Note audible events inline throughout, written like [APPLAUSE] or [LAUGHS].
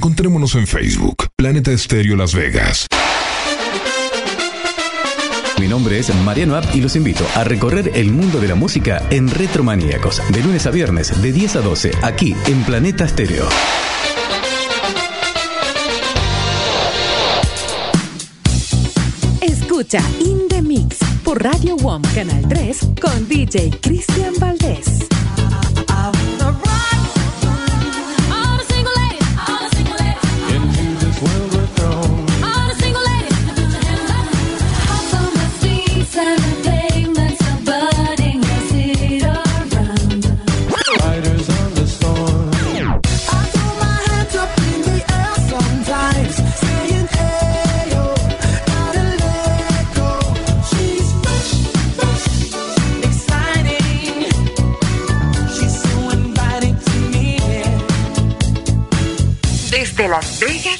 Encontrémonos en Facebook, Planeta Estéreo Las Vegas. Mi nombre es Mariano App y los invito a recorrer el mundo de la música en Retromaníacos, de lunes a viernes, de 10 a 12, aquí en Planeta Estéreo. Escucha In The Mix por Radio WOM Canal 3 con DJ Cristian Valdés.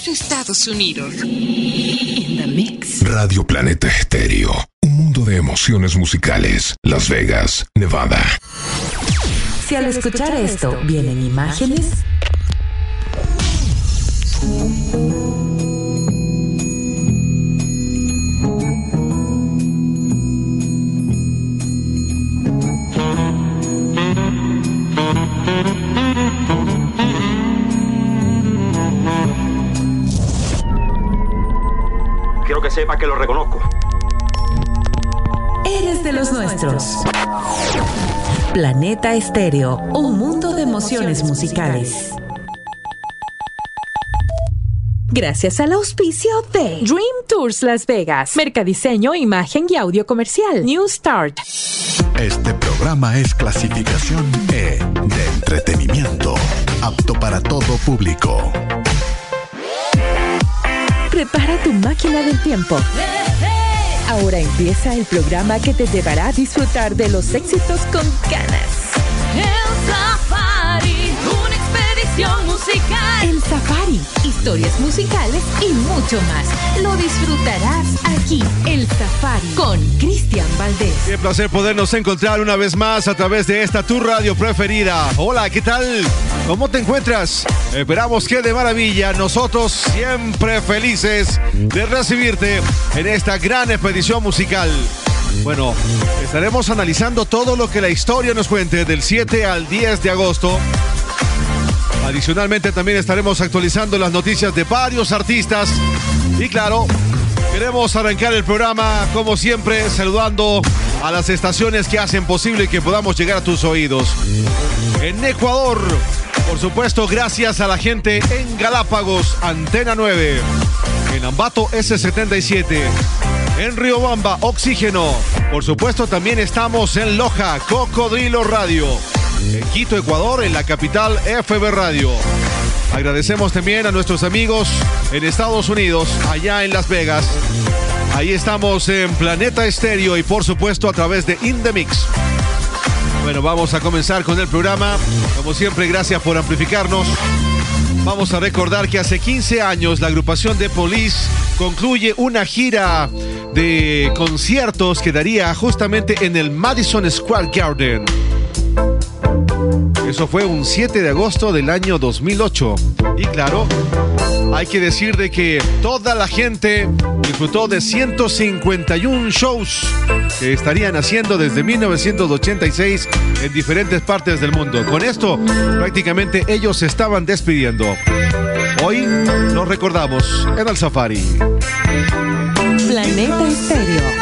Estados Unidos. In the mix. Radio Planeta Estéreo. Un mundo de emociones musicales. Las Vegas, Nevada. Si al escuchar esto vienen imágenes, que sepa que lo reconozco. eres de los nuestros. Planeta Estéreo, un mundo de emociones musicales. Gracias al auspicio de Dream Tours Las Vegas, Mercadiseño, Imagen y Audio Comercial, New Start. Este programa es clasificación E de entretenimiento, apto para todo público. Prepara tu máquina del tiempo. Ahora empieza el programa que te llevará a disfrutar de los éxitos con ganas. Musical. El Safari, historias musicales y mucho más. Lo disfrutarás aquí, El Safari, con Cristian Valdés. Qué placer podernos encontrar una vez más a través de esta tu radio preferida. Hola, ¿qué tal? ¿Cómo te encuentras? Esperamos que de maravilla. Nosotros siempre felices de recibirte en esta gran expedición musical. Bueno, estaremos analizando todo lo que la historia nos cuente del 7 al 10 de agosto. Adicionalmente también estaremos actualizando las noticias de varios artistas. Y claro, queremos arrancar el programa como siempre saludando a las estaciones que hacen posible que podamos llegar a tus oídos. En Ecuador, por supuesto, gracias a la gente en Galápagos, Antena 9. En Ambato, S77. En Riobamba, Oxígeno. Por supuesto, también estamos en Loja, Cocodrilo Radio. En Quito, Ecuador, en la capital FB Radio. Agradecemos también a nuestros amigos en Estados Unidos, allá en Las Vegas. Ahí estamos en Planeta Estéreo y por supuesto a través de In The Mix. Bueno, vamos a comenzar con el programa. Como siempre, gracias por amplificarnos. Vamos a recordar que hace 15 años la agrupación de Police concluye una gira de conciertos que daría justamente en el Madison Square Garden. Eso fue un 7 de agosto del año 2008. Y claro, hay que decir de que toda la gente disfrutó de 151 shows que estarían haciendo desde 1986 en diferentes partes del mundo. Con esto, prácticamente ellos se estaban despidiendo. Hoy los recordamos en el Safari. Planeta Estéreo.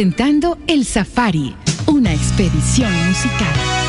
Presentando El Safari, una expedición musical.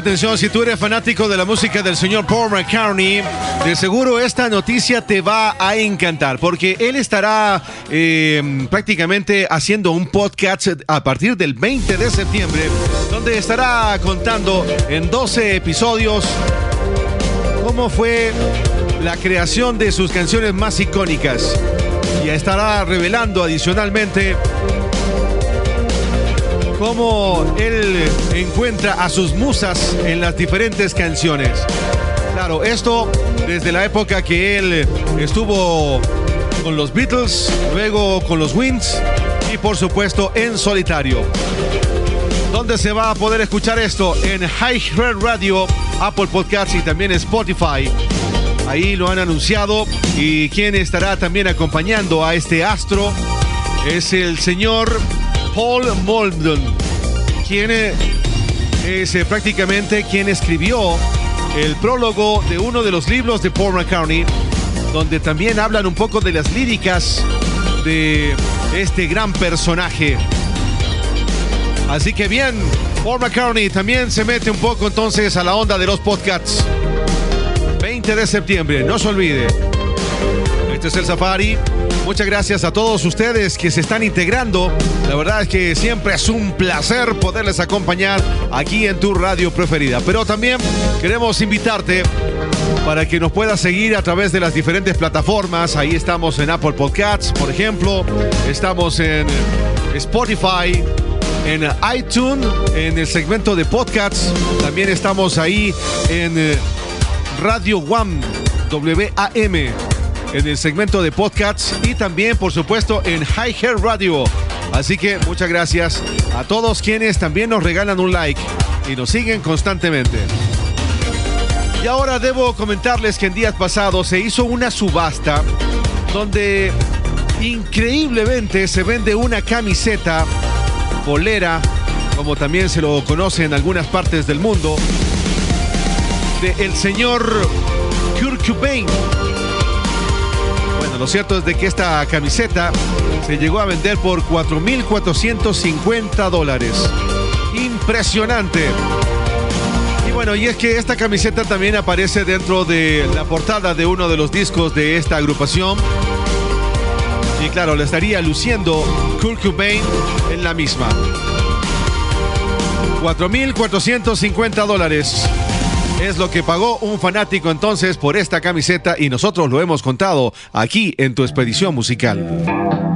Atención, si tú eres fanático de la música del señor Paul McCartney, de seguro esta noticia te va a encantar, porque él estará eh, prácticamente haciendo un podcast a partir del 20 de septiembre, donde estará contando en 12 episodios cómo fue la creación de sus canciones más icónicas. Y estará revelando adicionalmente cómo él encuentra a sus musas en las diferentes canciones. Claro, esto desde la época que él estuvo con los Beatles, luego con los Wings y por supuesto en solitario. ¿Dónde se va a poder escuchar esto? En High Radio, Apple Podcasts y también Spotify. Ahí lo han anunciado y quien estará también acompañando a este astro es el señor Paul Moldon, quien eh, es eh, prácticamente quien escribió el prólogo de uno de los libros de Paul McCartney, donde también hablan un poco de las líricas de este gran personaje. Así que bien, Paul McCartney también se mete un poco entonces a la onda de los podcasts. 20 de septiembre, no se olvide. Este es el Safari. Muchas gracias a todos ustedes que se están integrando. La verdad es que siempre es un placer poderles acompañar aquí en tu radio preferida. Pero también queremos invitarte para que nos puedas seguir a través de las diferentes plataformas. Ahí estamos en Apple Podcasts, por ejemplo. Estamos en Spotify, en iTunes, en el segmento de podcasts. También estamos ahí en eh, Radio One WAM en el segmento de podcasts y también, por supuesto, en High Hair Radio. Así que muchas gracias a todos quienes también nos regalan un like y nos siguen constantemente. Y ahora debo comentarles que en días pasados se hizo una subasta donde increíblemente se vende una camiseta, polera, como también se lo conoce en algunas partes del mundo, de el señor Kurt Cobain. Lo cierto es de que esta camiseta se llegó a vender por 4.450 dólares. Impresionante. Y bueno, y es que esta camiseta también aparece dentro de la portada de uno de los discos de esta agrupación. Y claro, le estaría luciendo Kurt Cobain en la misma. 4.450 dólares. Es lo que pagó un fanático entonces por esta camiseta y nosotros lo hemos contado aquí en tu expedición musical.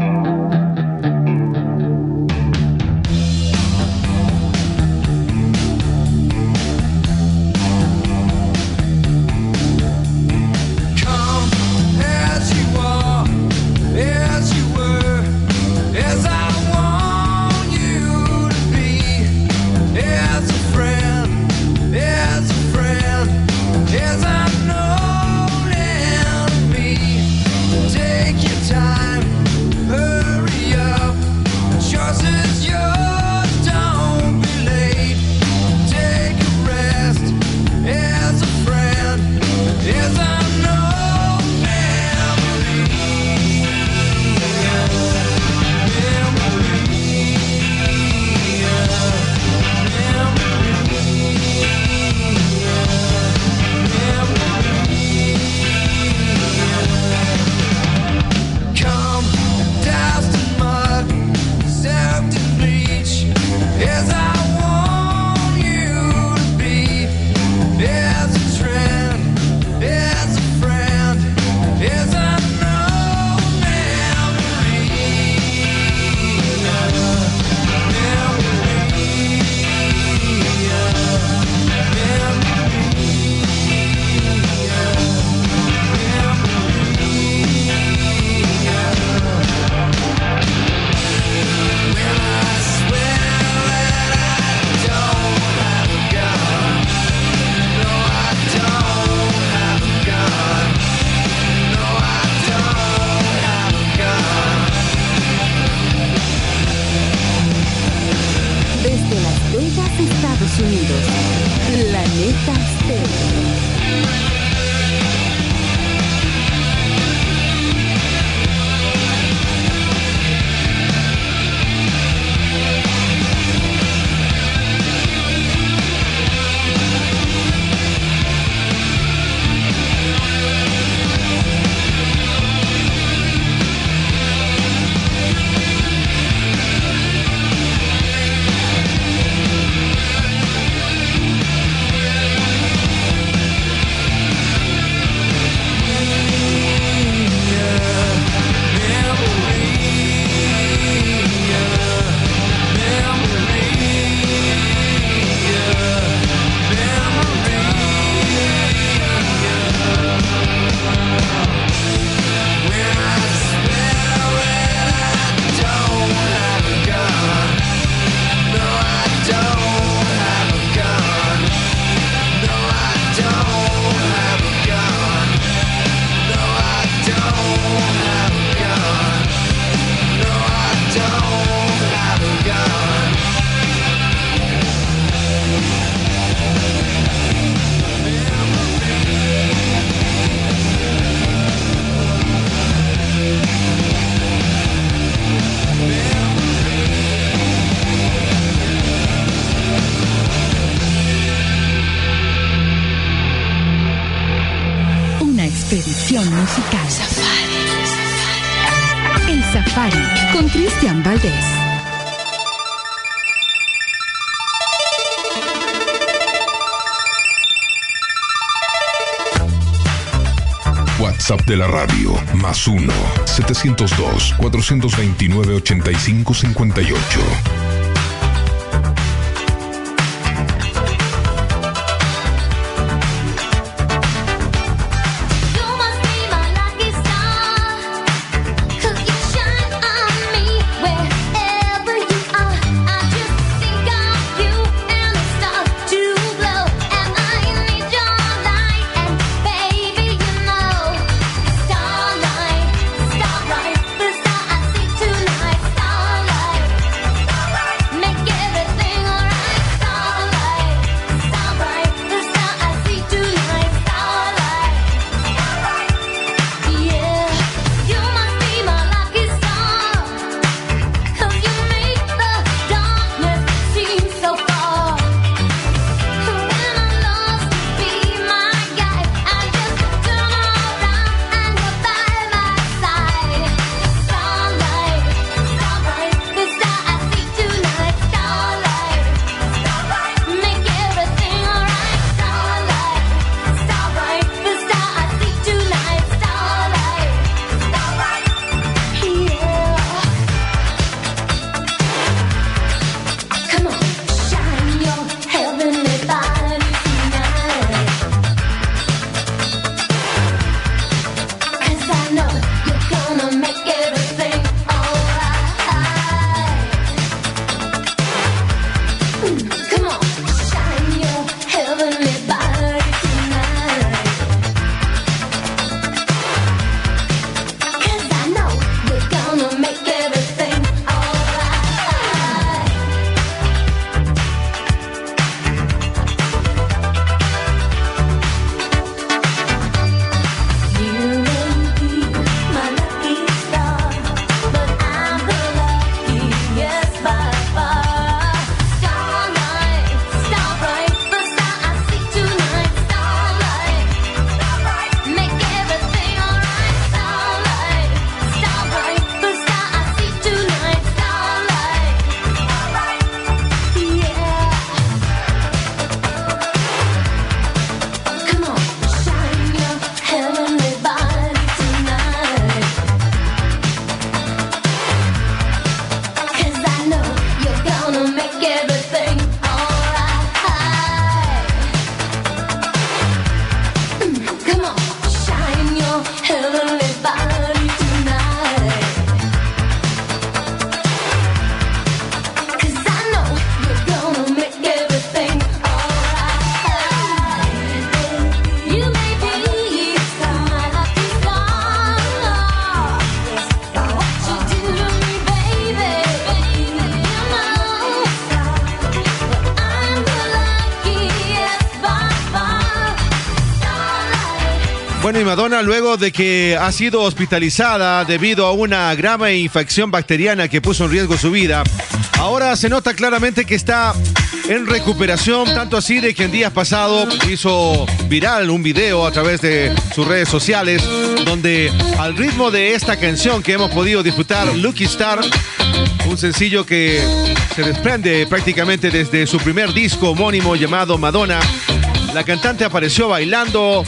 WhatsApp de la radio, más 1-702-429-8558. Luego de que ha sido hospitalizada debido a una grave infección bacteriana que puso en riesgo su vida, ahora se nota claramente que está en recuperación, tanto así de que en días pasados hizo viral un video a través de sus redes sociales, donde al ritmo de esta canción que hemos podido disfrutar, Lucky Star, un sencillo que se desprende prácticamente desde su primer disco homónimo llamado Madonna, la cantante apareció bailando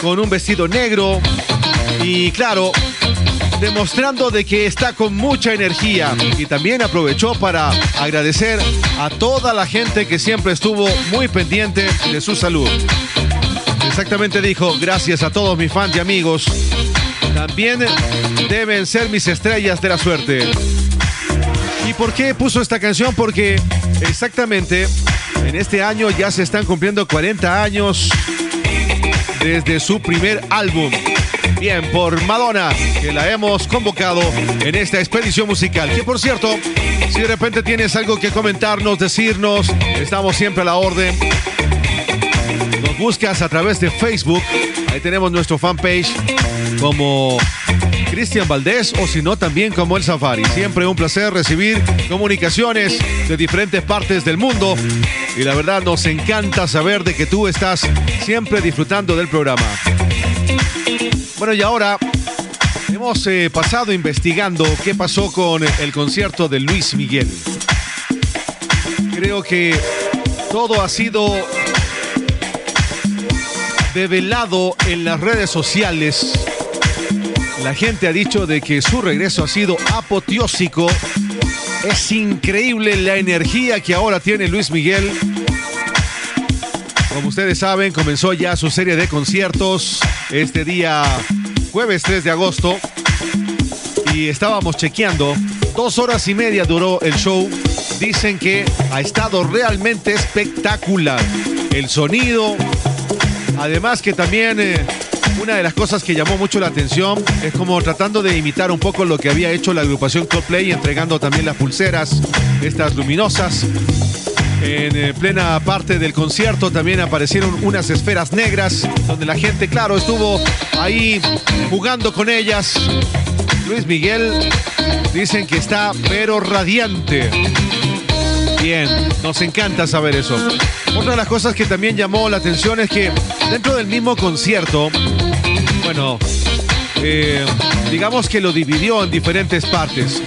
con un vestido negro y claro, demostrando de que está con mucha energía y también aprovechó para agradecer a toda la gente que siempre estuvo muy pendiente de su salud. Exactamente dijo, gracias a todos mis fans y amigos, también deben ser mis estrellas de la suerte. ¿Y por qué puso esta canción? Porque exactamente en este año ya se están cumpliendo 40 años desde su primer álbum. Bien, por Madonna, que la hemos convocado en esta expedición musical. Que por cierto, si de repente tienes algo que comentarnos, decirnos, estamos siempre a la orden. Nos buscas a través de Facebook. Ahí tenemos nuestro fanpage como Cristian Valdés o si no también como El Safari. Siempre un placer recibir comunicaciones de diferentes partes del mundo y la verdad nos encanta saber de que tú estás siempre disfrutando del programa. Bueno y ahora Hemos eh, pasado investigando qué pasó con el concierto de Luis Miguel. Creo que todo ha sido develado en las redes sociales. La gente ha dicho de que su regreso ha sido apoteósico. Es increíble la energía que ahora tiene Luis Miguel. Como ustedes saben, comenzó ya su serie de conciertos este día jueves 3 de agosto. Y estábamos chequeando. Dos horas y media duró el show. Dicen que ha estado realmente espectacular. El sonido. Además que también eh, una de las cosas que llamó mucho la atención es como tratando de imitar un poco lo que había hecho la agrupación Coldplay, entregando también las pulseras, estas luminosas. En eh, plena parte del concierto también aparecieron unas esferas negras, donde la gente, claro, estuvo ahí jugando con ellas. Luis Miguel dicen que está pero radiante. Bien, nos encanta saber eso. Otra de las cosas que también llamó la atención es que dentro del mismo concierto, bueno, eh, digamos que lo dividió en diferentes partes.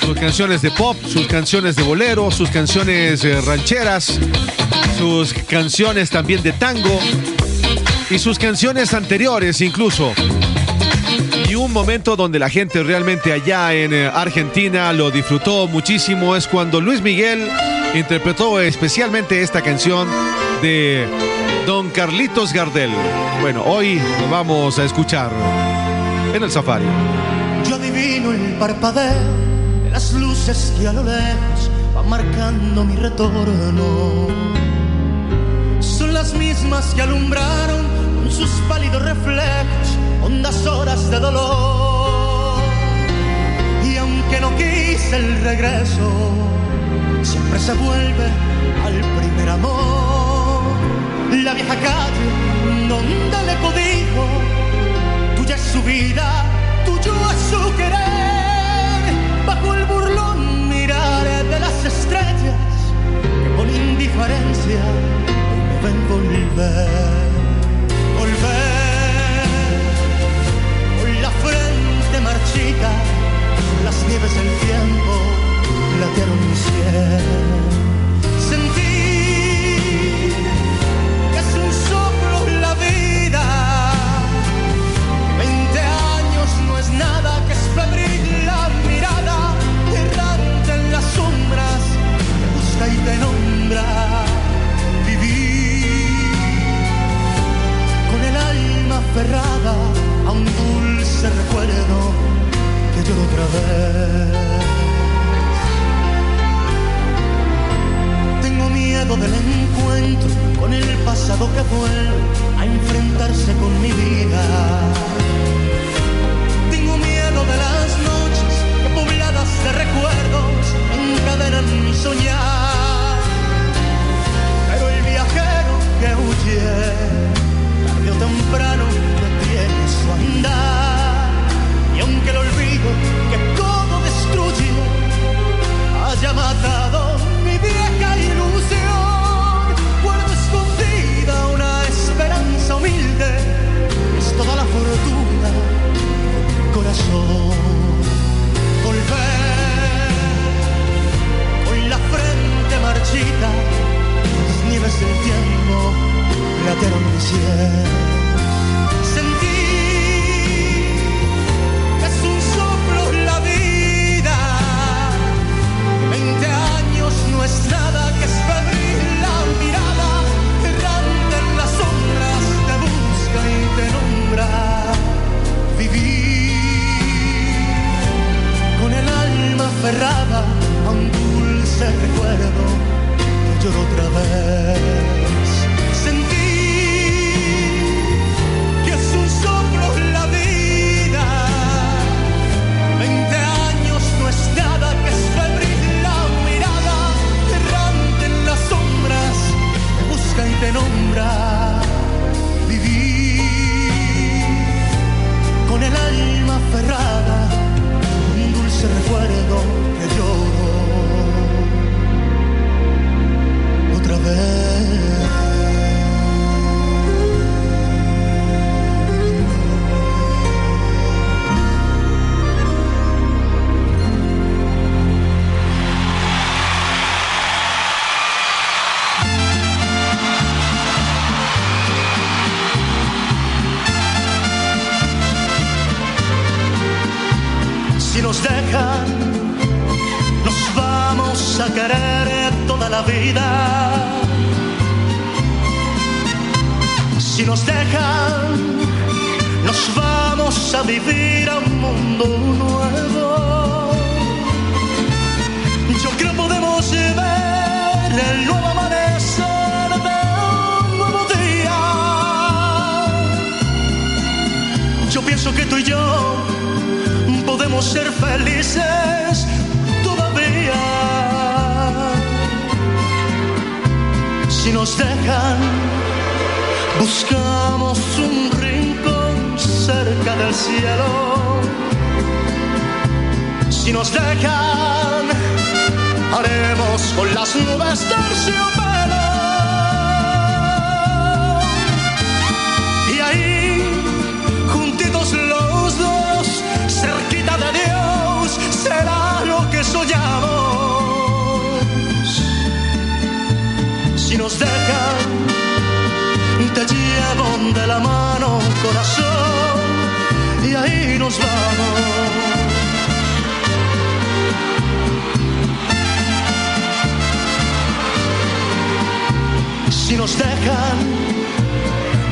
Sus canciones de pop, sus canciones de bolero, sus canciones eh, rancheras, sus canciones también de tango y sus canciones anteriores incluso. Y un momento donde la gente realmente allá en eh, Argentina lo disfrutó muchísimo es cuando Luis Miguel interpretó especialmente esta canción de Don Carlitos Gardel. Bueno, hoy vamos a escuchar en el safari. Yo adivino el parpadeo de las luces que a lo lejos van marcando mi retorno. Son las mismas que alumbraron con sus pálidos reflejos hondas horas de dolor. Y aunque no quise el regreso, siempre se vuelve al primer amor. La vieja calle donde le codijo, tuya es su vida, tuyo es su querer. Bajo el burlón mirar de las estrellas que con indiferencia ven. Volver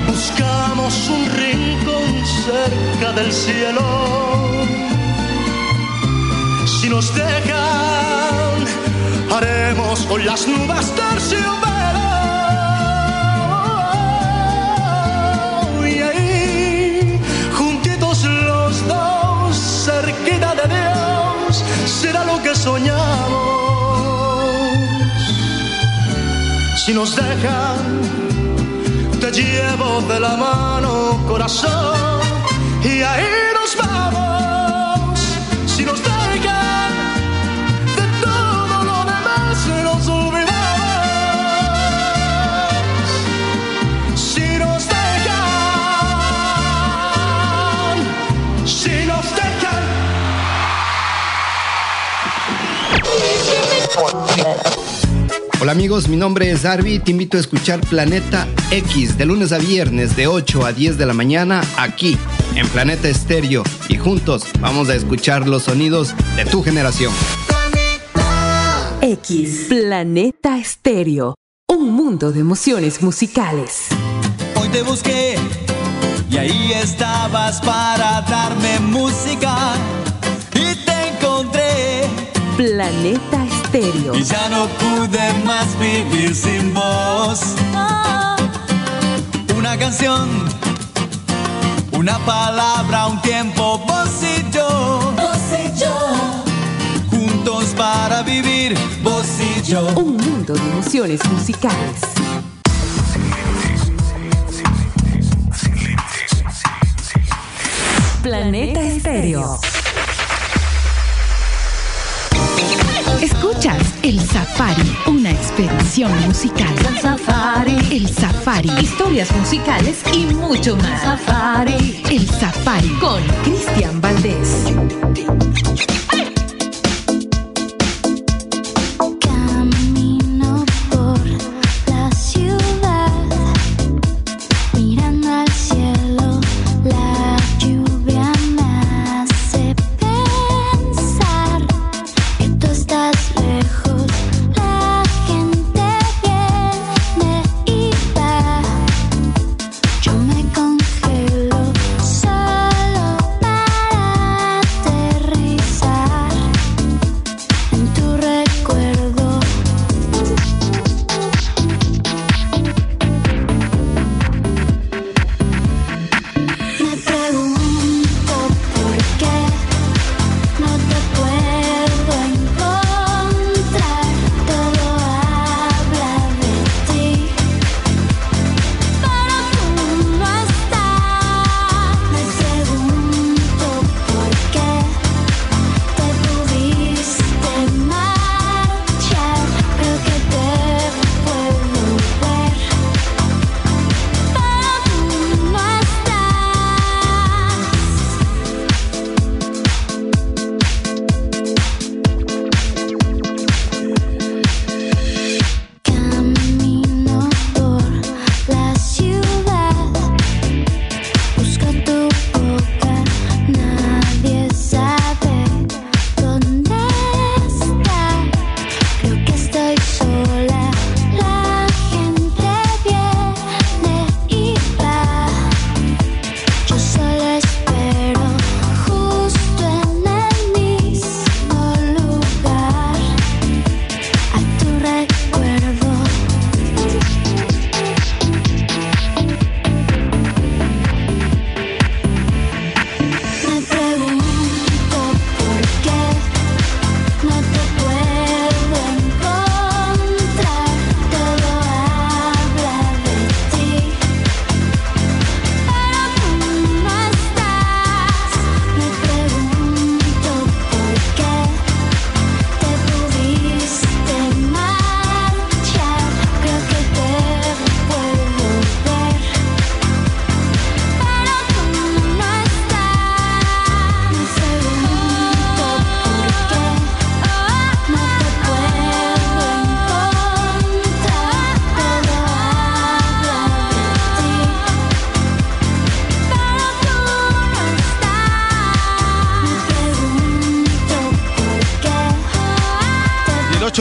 Buscamos un rincón cerca del cielo. Si nos dejan, haremos con las nubes terciopelo. Y ahí, juntitos los dos, cerquita de Dios, será lo que soñamos. Si nos dejan, te llevo de la mano, corazón, y ahí nos vamos. Hola amigos, mi nombre es Arby. Te invito a escuchar Planeta X de lunes a viernes de 8 a 10 de la mañana aquí en Planeta Estéreo y juntos vamos a escuchar los sonidos de tu generación. X, Planeta Estéreo. Un mundo de emociones musicales. Hoy te busqué y ahí estabas para darme música y te encontré Planeta Estéreo. Y ya no pude más vivir sin vos. Una canción, una palabra, un tiempo, vos y yo. Vos y yo. Juntos para vivir, vos y yo. Un mundo de emociones musicales. Planeta Estéreo. Escuchas El Safari, una expedición musical. El Safari. El Safari. Historias musicales y mucho más. Safari. El Safari. Con Cristian Valdés.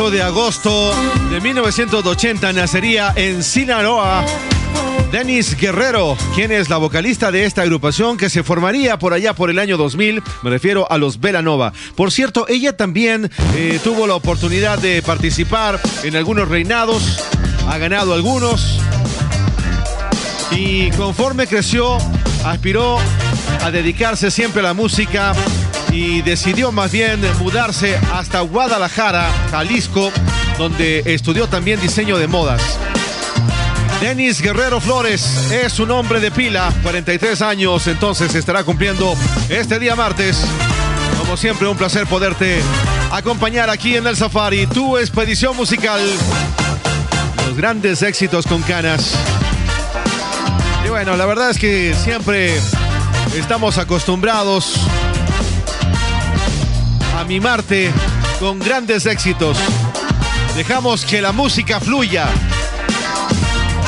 8 de agosto de 1980 nacería en Sinaloa Dennis Guerrero, quien es la vocalista de esta agrupación que se formaría por allá por el año 2000, me refiero a los Velanova. Por cierto, ella también eh, tuvo la oportunidad de participar en algunos reinados, ha ganado algunos y conforme creció, aspiró a dedicarse siempre a la música y decidió más bien mudarse hasta Guadalajara, Jalisco, donde estudió también diseño de modas. Denis Guerrero Flores es un hombre de pila, 43 años, entonces estará cumpliendo este día martes. Como siempre, un placer poderte acompañar aquí en el Safari, tu expedición musical. Los grandes éxitos con canas. Y bueno, la verdad es que siempre estamos acostumbrados mimarte con grandes éxitos. Dejamos que la música fluya.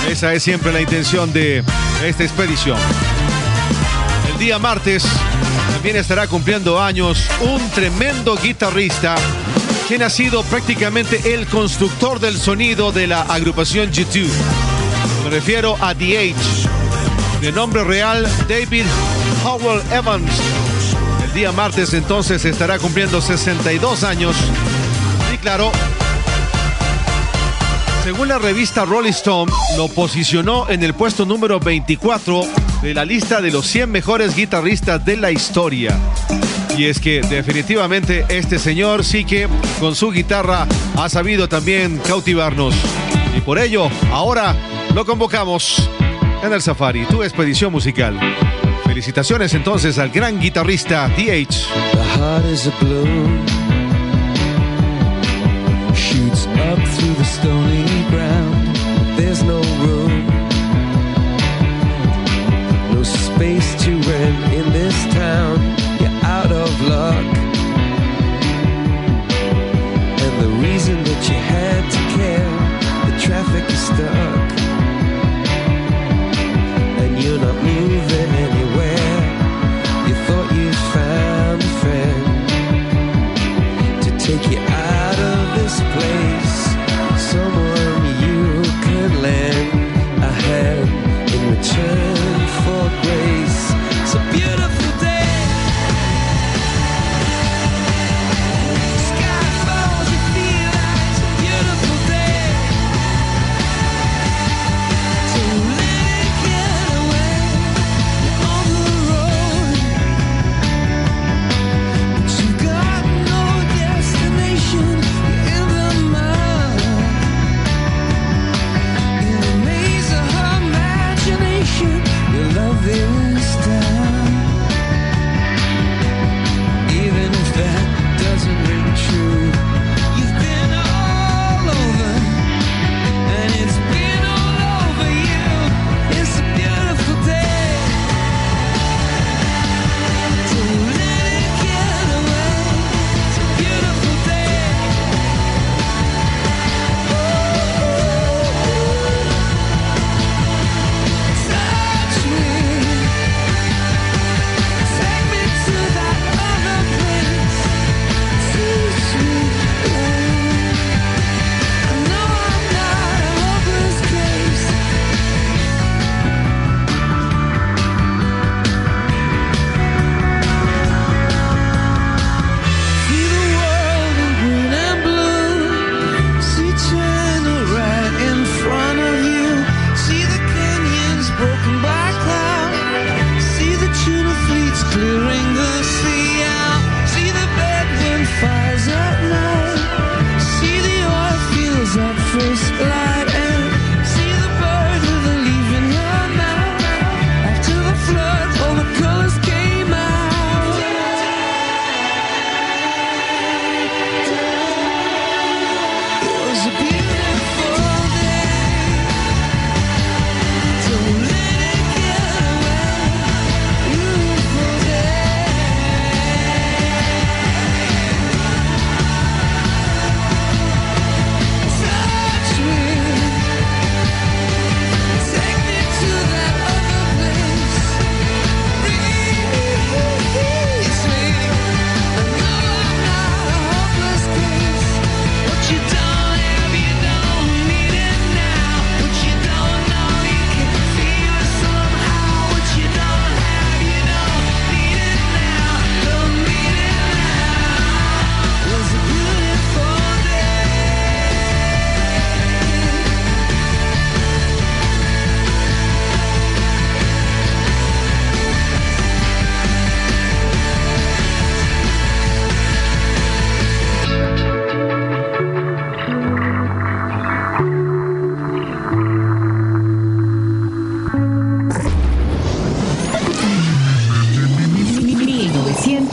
Esa es siempre la intención de esta expedición. El día martes también estará cumpliendo años un tremendo guitarrista quien ha sido prácticamente el constructor del sonido de la agrupación YouTube. Me refiero a Age, de nombre real David Howell Evans. Día martes entonces estará cumpliendo 62 años y claro, según la revista Rolling Stone, lo posicionó en el puesto número 24 de la lista de los 100 mejores guitarristas de la historia. Y es que definitivamente este señor sí que con su guitarra ha sabido también cautivarnos. Y por ello, ahora lo convocamos en el Safari, tu expedición musical. Felicitaciones entonces al gran guitarrista DH.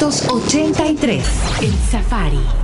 1983. El Safari.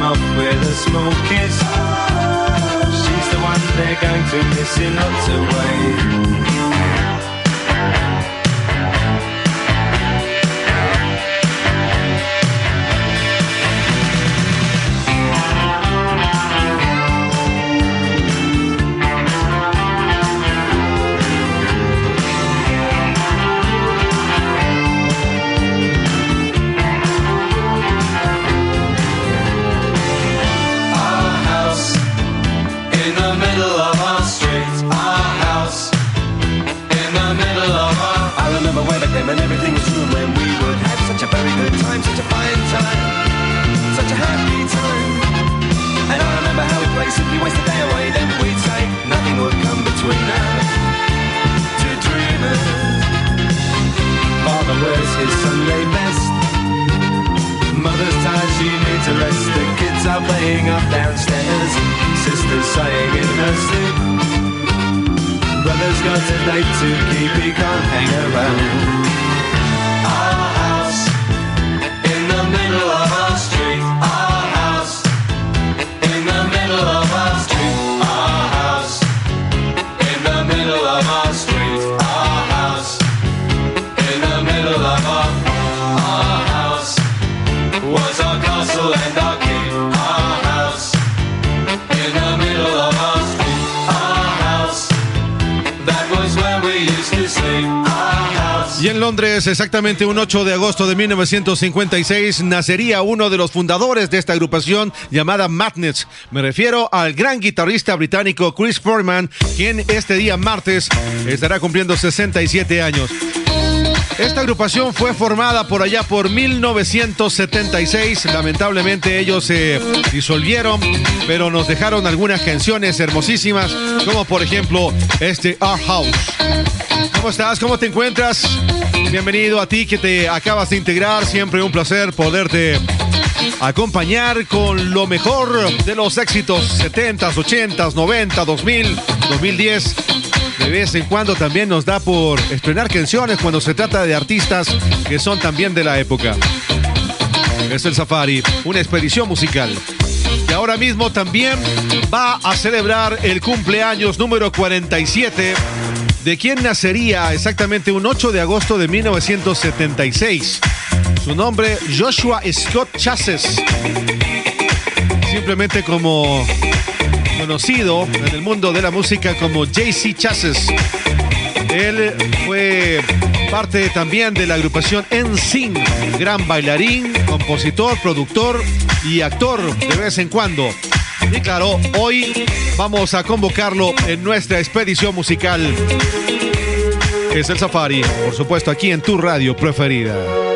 Them off with a small kiss. She's the one they're going to miss in lots of ways. Sighing in her sleep. Brother's got a date to keep, he can't hang around. Londres, exactamente un 8 de agosto de 1956, nacería uno de los fundadores de esta agrupación llamada Madness. Me refiero al gran guitarrista británico Chris Foreman, quien este día martes estará cumpliendo 67 años. Esta agrupación fue formada por allá por 1976. Lamentablemente ellos se disolvieron, pero nos dejaron algunas canciones hermosísimas, como por ejemplo este Our House. ¿Cómo estás? ¿Cómo te encuentras? Bienvenido a ti que te acabas de integrar. Siempre un placer poderte acompañar con lo mejor de los éxitos 70s, 80s, 90, 2000, 2010. De vez en cuando también nos da por estrenar canciones cuando se trata de artistas que son también de la época. Es el Safari, una expedición musical. Y ahora mismo también va a celebrar el cumpleaños número 47 de quien nacería exactamente un 8 de agosto de 1976. Su nombre, Joshua Scott Chassis. Simplemente como conocido en el mundo de la música como JC Chassis. Él fue parte también de la agrupación NSYNC, gran bailarín, compositor, productor y actor de vez en cuando. Y claro, hoy vamos a convocarlo en nuestra expedición musical. Es el Safari, por supuesto, aquí en tu radio preferida.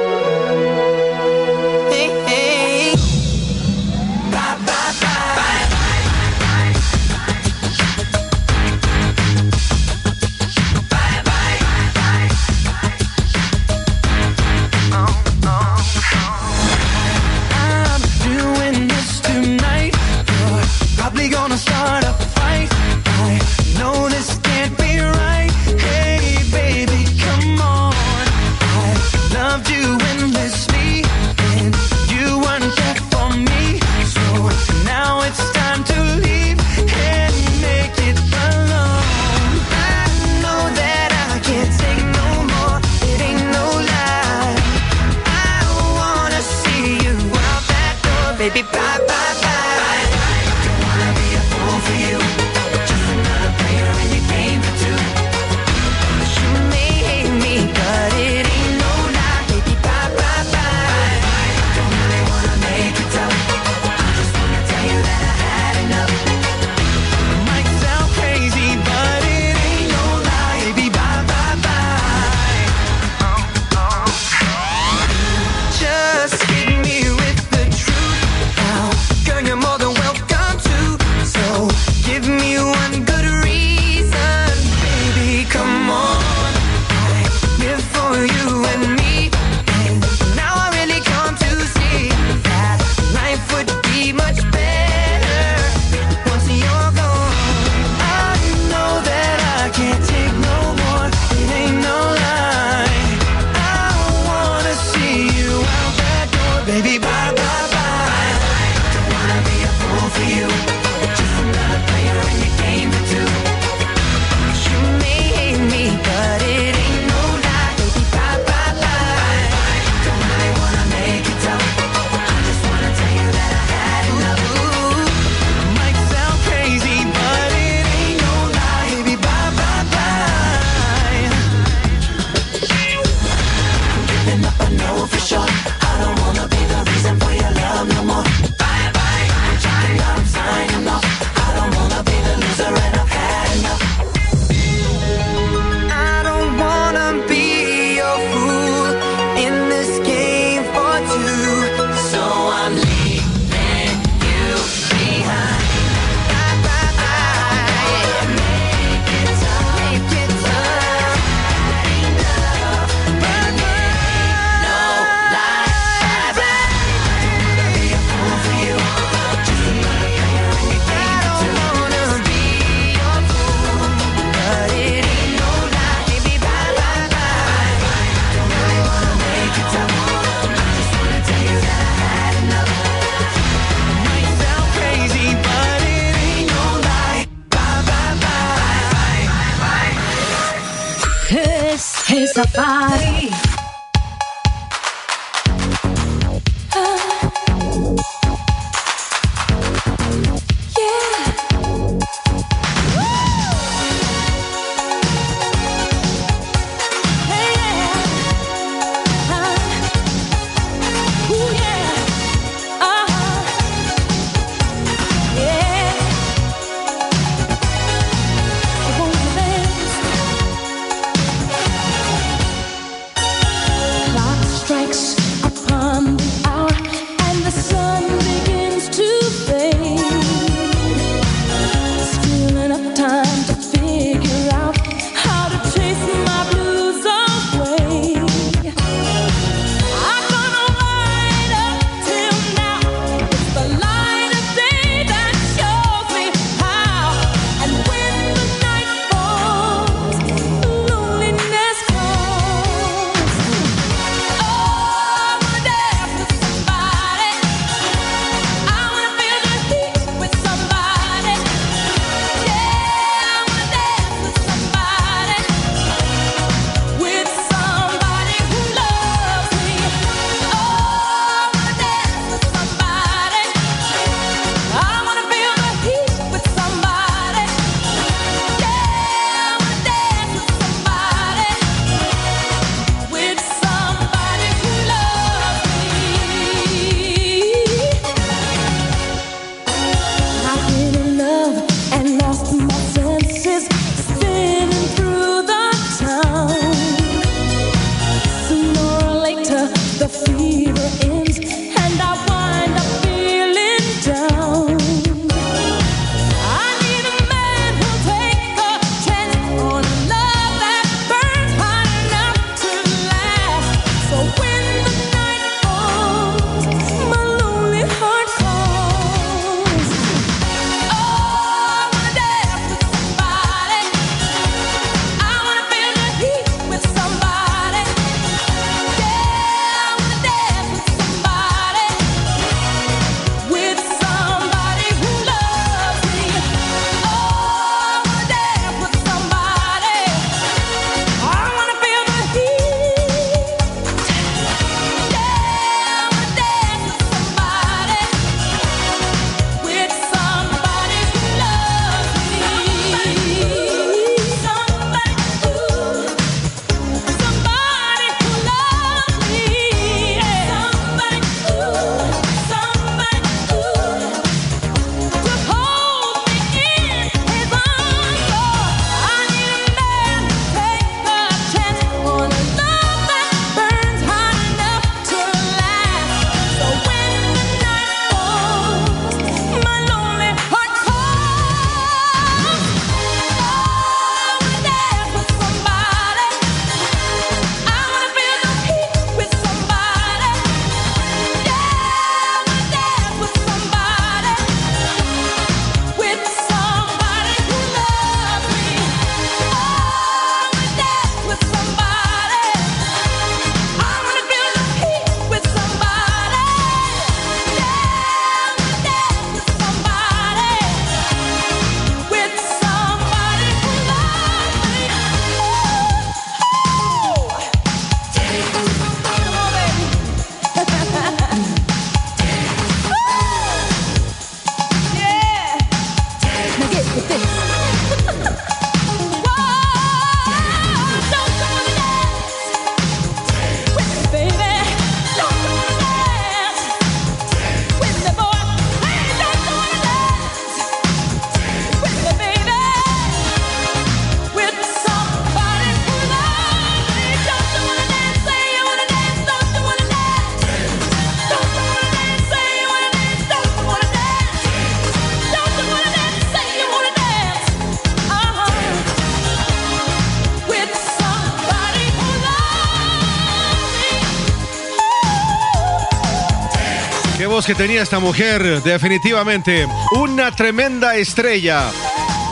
que tenía esta mujer, definitivamente. Una tremenda estrella.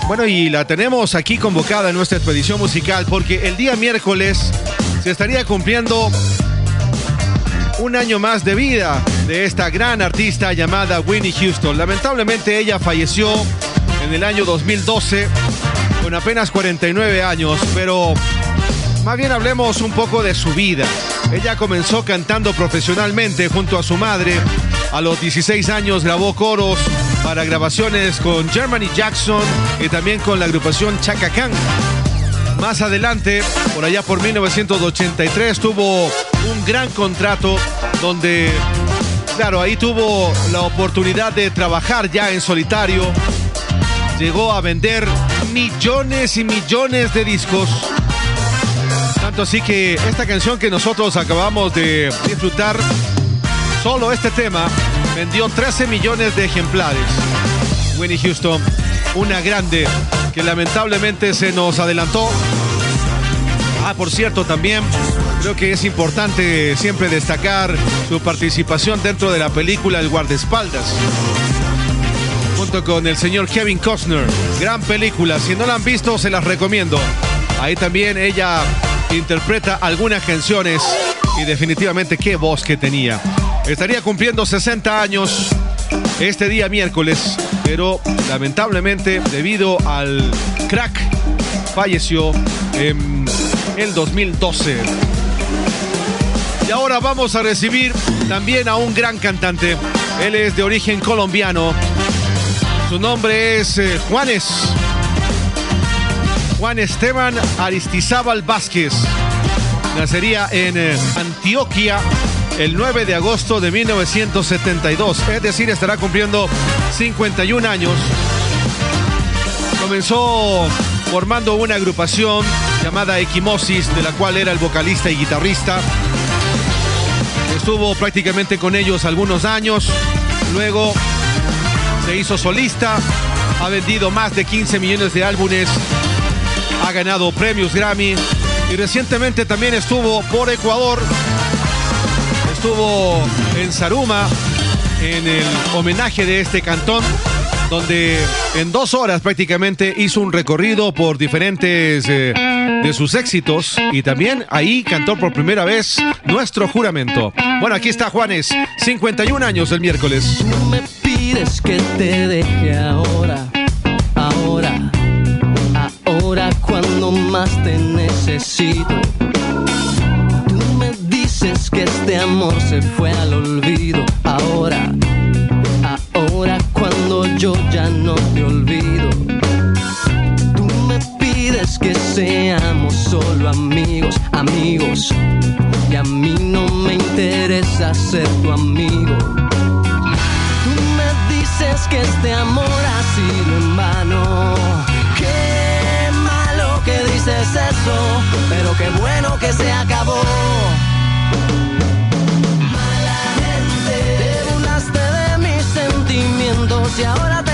Bueno, y la tenemos aquí convocada en nuestra expedición musical porque el día miércoles se estaría cumpliendo un año más de vida de esta gran artista llamada Winnie Houston. Lamentablemente ella falleció en el año 2012 con apenas 49 años, pero más bien hablemos un poco de su vida. Ella comenzó cantando profesionalmente junto a su madre a los 16 años grabó coros para grabaciones con Germany Jackson y también con la agrupación Chaka Khan. Más adelante, por allá por 1983, tuvo un gran contrato donde, claro, ahí tuvo la oportunidad de trabajar ya en solitario. Llegó a vender millones y millones de discos. Tanto así que esta canción que nosotros acabamos de disfrutar, solo este tema, vendió 13 millones de ejemplares. Winnie Houston, una grande que lamentablemente se nos adelantó. Ah, por cierto, también creo que es importante siempre destacar su participación dentro de la película El guardaespaldas. Junto con el señor Kevin Costner. Gran película. Si no la han visto, se las recomiendo. Ahí también ella interpreta algunas canciones y definitivamente qué voz que tenía. Estaría cumpliendo 60 años este día miércoles, pero lamentablemente debido al crack falleció en el 2012. Y ahora vamos a recibir también a un gran cantante. Él es de origen colombiano. Su nombre es eh, Juanes. Juan Esteban Aristizábal Vázquez. Nacería en eh, Antioquia el 9 de agosto de 1972. Es decir, estará cumpliendo 51 años. Comenzó formando una agrupación llamada Equimosis, de la cual era el vocalista y guitarrista. Estuvo prácticamente con ellos algunos años. Luego se hizo solista. Ha vendido más de 15 millones de álbumes. Ha ganado premios Grammy. Y recientemente también estuvo por Ecuador. Estuvo en Saruma en el homenaje de este cantón donde en dos horas prácticamente hizo un recorrido por diferentes eh, de sus éxitos y también ahí cantó por primera vez nuestro juramento. Bueno, aquí está Juanes, 51 años el miércoles. me pides que te deje ahora, ahora, ahora cuando más te necesito. Este amor se fue al olvido, ahora, ahora cuando yo ya no te olvido. Tú me pides que seamos solo amigos, amigos, y a mí no me interesa ser tu amigo. Tú me dices que este amor ha sido en vano. Qué malo que dices eso, pero qué bueno que se acabó. Y ahora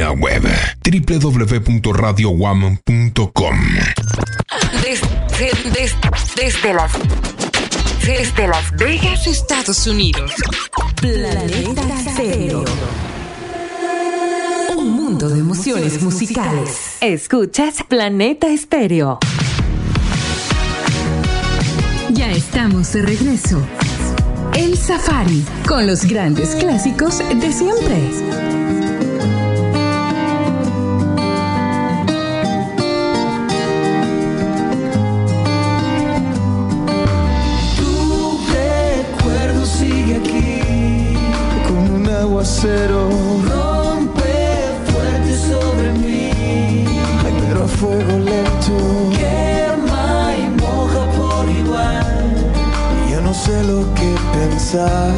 página web www.radioguam.com. Des- de- des- desde las desde Las Vegas, Estados Unidos. Planeta Stereo. Un mundo de emociones musicales. Escuchas Planeta Estéreo. Ya estamos de regreso. El Safari, con los grandes clásicos de siempre. Rompe fuerte sobre mí, Ay, pero a fuego lento. Quema y moja por igual. Y yo no sé lo que pensar.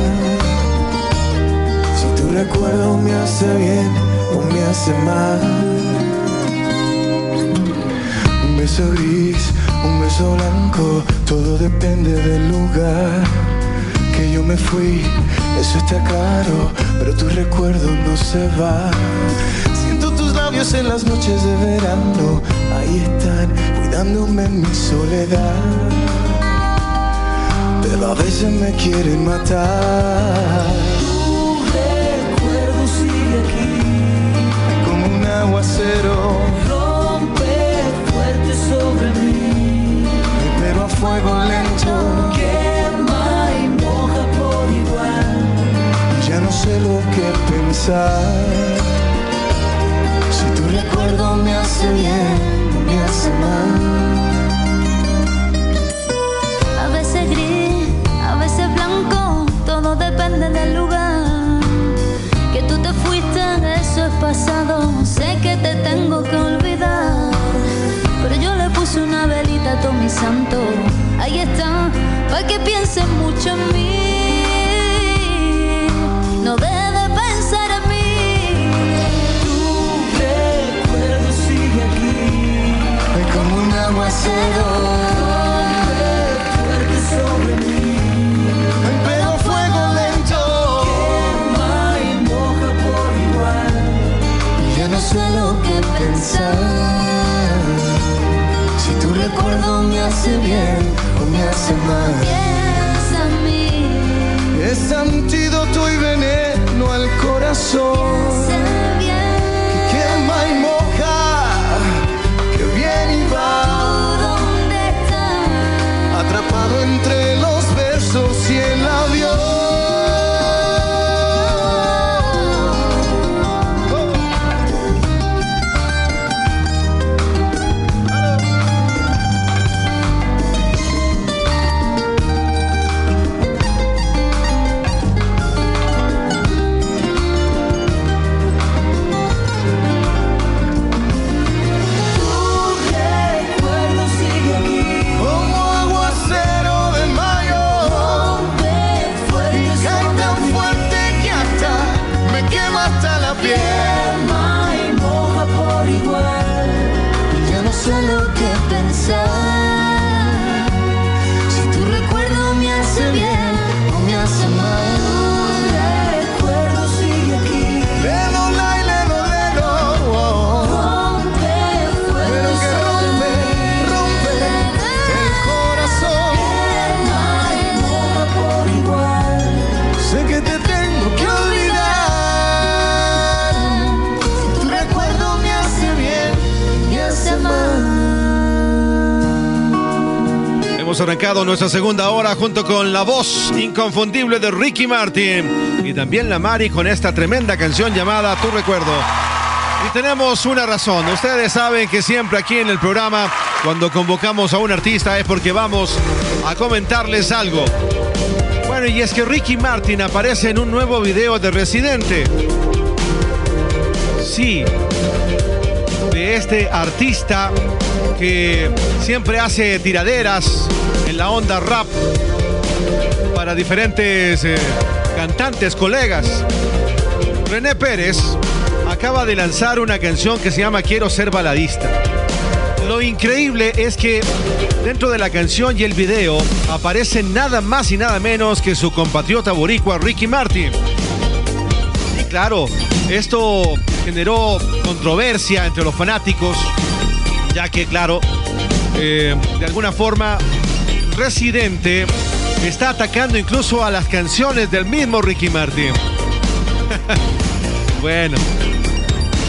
Si tu recuerdo me hace bien o me hace mal. Un beso gris, un beso blanco, todo depende del lugar que yo me fui. Eso está caro, pero tu recuerdo no se va. Siento tus labios en las noches de verano, ahí están, cuidándome en mi soledad. Pero a veces me quieren matar. Tu recuerdo sigue aquí como un aguacero. Rompe fuerte sobre mí, pero a fuego lento. Lo que pensar. Si tu recuerdo me hace bien me hace mal. A veces gris, a veces blanco, todo depende del lugar. Que tú te fuiste, eso es pasado. Sé que te tengo que olvidar. Pero yo le puse una velita a todo mi santo. Ahí está, para que pienses mucho en mí. Es antídoto y veneno al corazón. Arrancado nuestra segunda hora junto con la voz inconfundible de Ricky Martin y también la Mari con esta tremenda canción llamada Tu Recuerdo. Y tenemos una razón. Ustedes saben que siempre aquí en el programa, cuando convocamos a un artista es porque vamos a comentarles algo. Bueno, y es que Ricky Martin aparece en un nuevo video de Residente. Sí, de este artista que siempre hace tiraderas la onda rap para diferentes eh, cantantes, colegas. René Pérez acaba de lanzar una canción que se llama Quiero ser baladista. Lo increíble es que dentro de la canción y el video aparece nada más y nada menos que su compatriota boricua Ricky Martin. Y claro, esto generó controversia entre los fanáticos, ya que, claro, eh, de alguna forma, Residente está atacando incluso a las canciones del mismo Ricky Martin. [LAUGHS] bueno,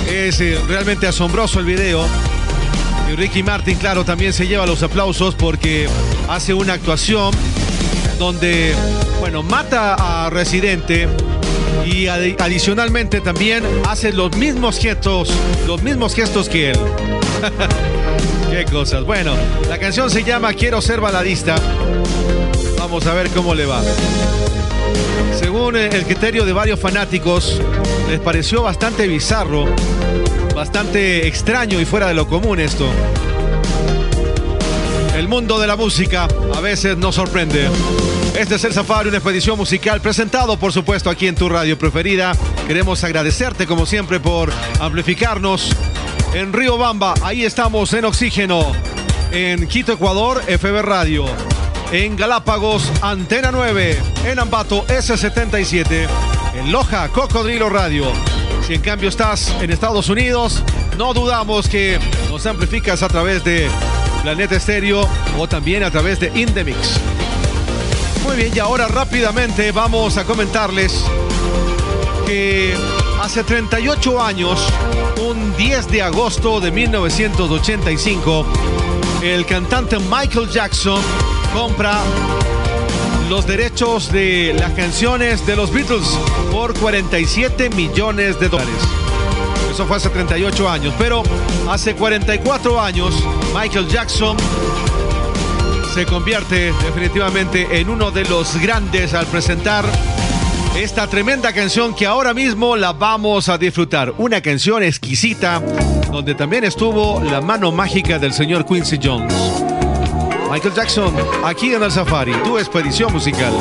es eh, realmente asombroso el video. Y Ricky Martin, claro, también se lleva los aplausos porque hace una actuación donde, bueno, mata a Residente y adi- adicionalmente también hace los mismos gestos, los mismos gestos que él. [LAUGHS] Qué cosas. Bueno, la canción se llama Quiero ser baladista. Vamos a ver cómo le va. Según el criterio de varios fanáticos, les pareció bastante bizarro, bastante extraño y fuera de lo común esto. El mundo de la música a veces nos sorprende. Este es el Safari, una expedición musical presentado, por supuesto, aquí en tu radio preferida. Queremos agradecerte, como siempre, por amplificarnos en Río Bamba. Ahí estamos en Oxígeno. En Quito, Ecuador, FB Radio. En Galápagos, Antena 9. En Ambato, S77. En Loja, Cocodrilo Radio. Si en cambio estás en Estados Unidos, no dudamos que nos amplificas a través de Planeta Estéreo o también a través de Indemix. Muy bien, y ahora rápidamente vamos a comentarles que hace 38 años, un 10 de agosto de 1985, el cantante Michael Jackson compra los derechos de las canciones de los Beatles por 47 millones de dólares. Eso fue hace 38 años, pero hace 44 años Michael Jackson se convierte definitivamente en uno de los grandes al presentar esta tremenda canción que ahora mismo la vamos a disfrutar. Una canción exquisita donde también estuvo la mano mágica del señor Quincy Jones. Michael Jackson, aquí en el Safari, tu expedición musical.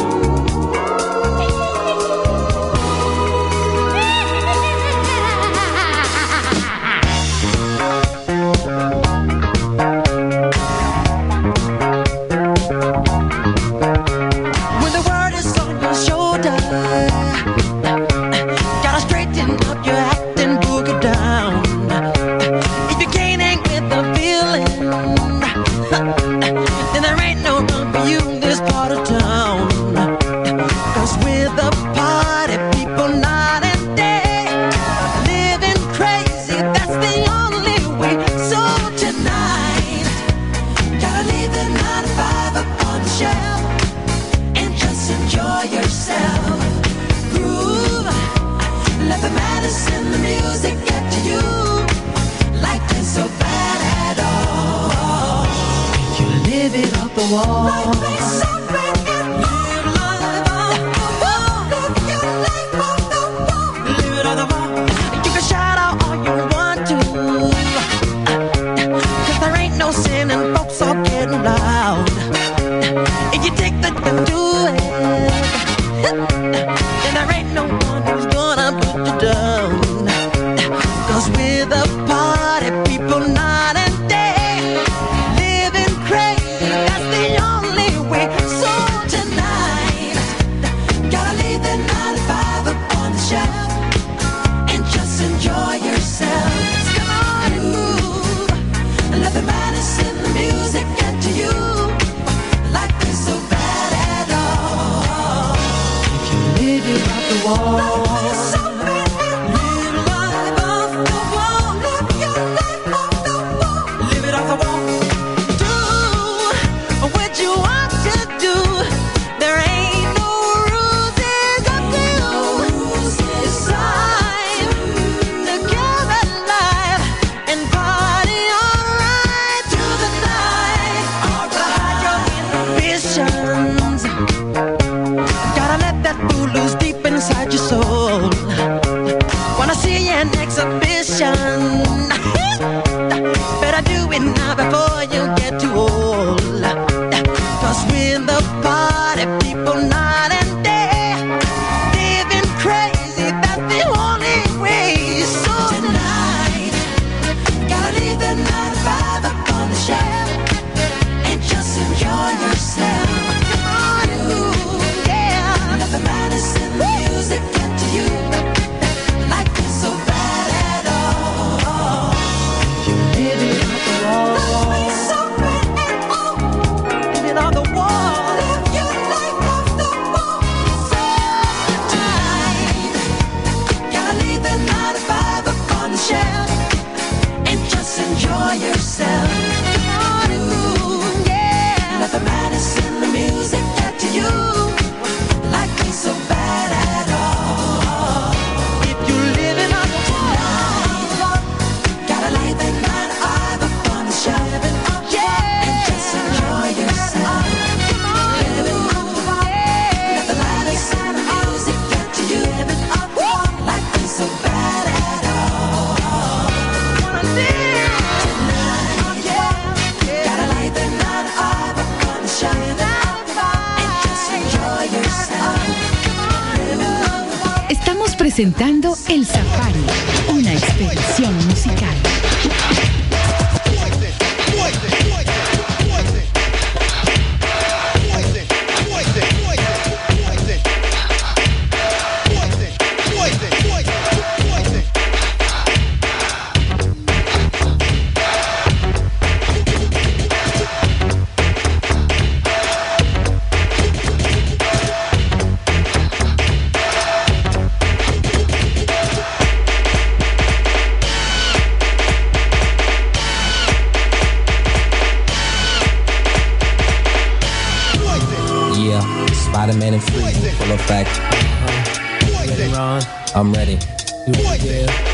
Presentando El Safari, una expedición musical.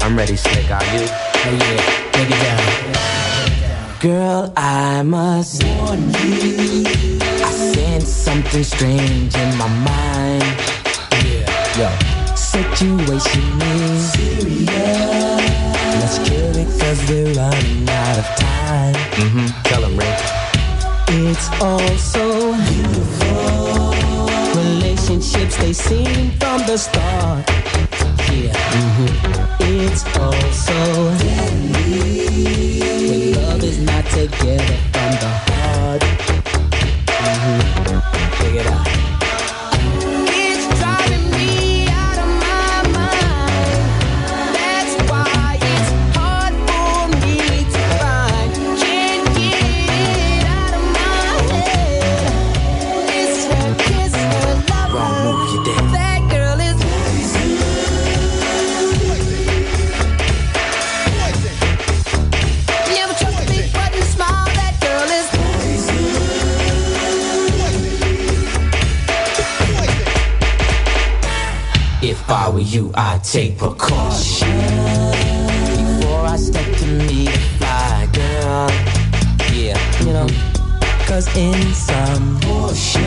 I'm ready, Slick. Are you? Oh yeah, take it down. Girl, I must warn you. I sense something strange in my mind. Yeah. Yo, situation is serious. Let's cure it cause we're running out of time. Mm-hmm. Tell 'em, Ray. It's all so beautiful. Relationships, they seem from the start. Yeah. mhm. It's all so deadly. When love is not together from the heart. Mhm. Figure it out. I you, I'd take precaution before I step to meet a fly girl. Yeah, you know, cause in some portion,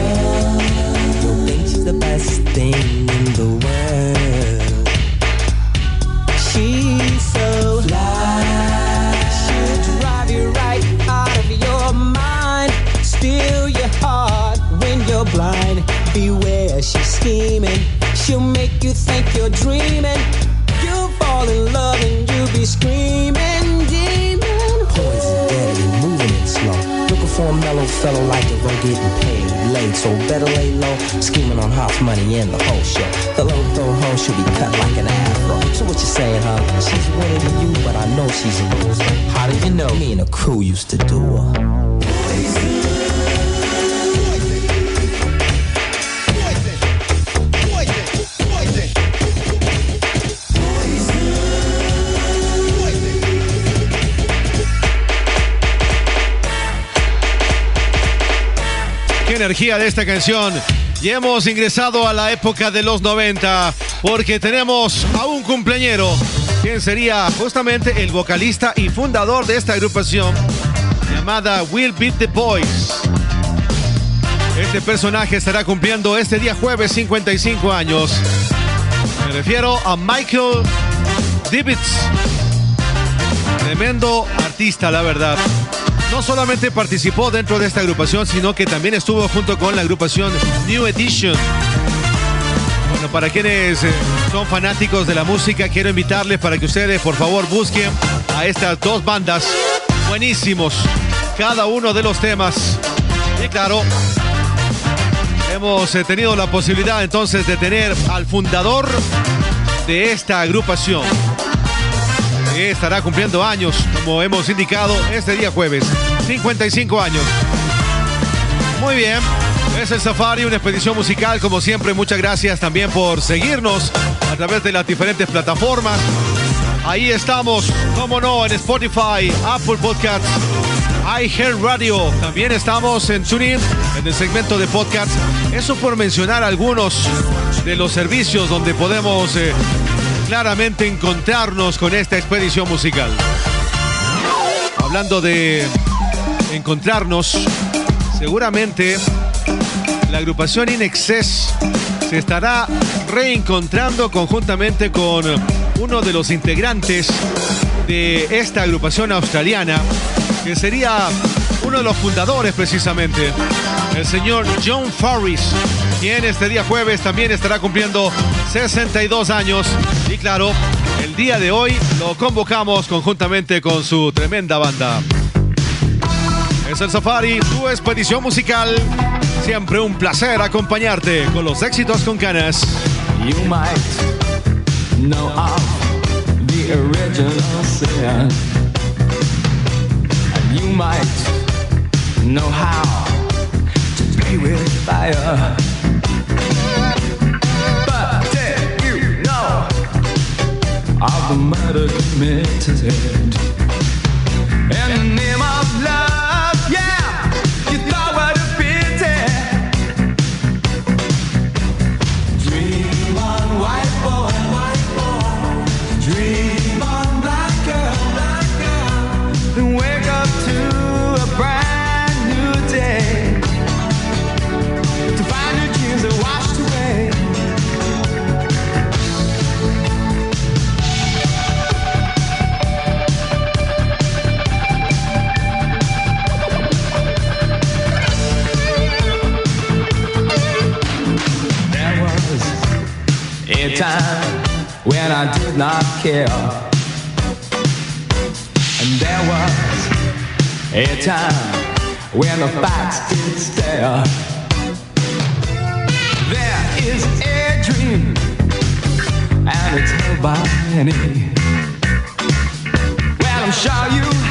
you'll think she's the best thing in the world. She's so fly, she'll drive you right out of your mind, steal your heart when you're blind. Beware, she's scheming. She'll make you think you're dreaming. You'll fall in love and you'll be screaming, demon. Poison deadly, moving it slow. Looking for a mellow fellow like the road getting paid late. So better lay low, scheming on house money and the whole show. The low throw home should be cut like an afro. So what you saying, huh? She's winning to you, but I know she's a loser. How do you know? Me and the crew used to do her. Energía de esta canción. Y hemos ingresado a la época de los 90 porque tenemos a un cumpleañero, quien sería justamente el vocalista y fundador de esta agrupación llamada Will Beat the Boys. Este personaje estará cumpliendo este día jueves 55 años. Me refiero a Michael Dibbits. Tremendo artista, la verdad. No solamente participó dentro de esta agrupación, sino que también estuvo junto con la agrupación New Edition. Bueno, para quienes eh, son fanáticos de la música, quiero invitarles para que ustedes, por favor, busquen a estas dos bandas. Buenísimos, cada uno de los temas. Y claro, hemos eh, tenido la posibilidad entonces de tener al fundador de esta agrupación estará cumpliendo años, como hemos indicado, este día jueves. 55 años. Muy bien. Es el Safari, una expedición musical, como siempre. Muchas gracias también por seguirnos a través de las diferentes plataformas. Ahí estamos, como no, en Spotify, Apple Podcasts, iHeartRadio. También estamos en TuneIn, en el segmento de podcasts. Eso por mencionar algunos de los servicios donde podemos eh, claramente encontrarnos con esta expedición musical. Hablando de encontrarnos, seguramente la agrupación In Excess se estará reencontrando conjuntamente con uno de los integrantes de esta agrupación australiana, que sería uno de los fundadores precisamente, el señor John Farris, quien este día jueves también estará cumpliendo 62 años. Claro, el día de hoy lo convocamos conjuntamente con su tremenda banda. Es el Safari, tu expedición musical. Siempre un placer acompañarte con los éxitos con canas. You might know of the original sin. You might know how to play with fire. Of the murder committed in the name of love? A time when I did not care. And there was a time when the facts did stare. There is a dream, and it's held by many. Well, I'm sure you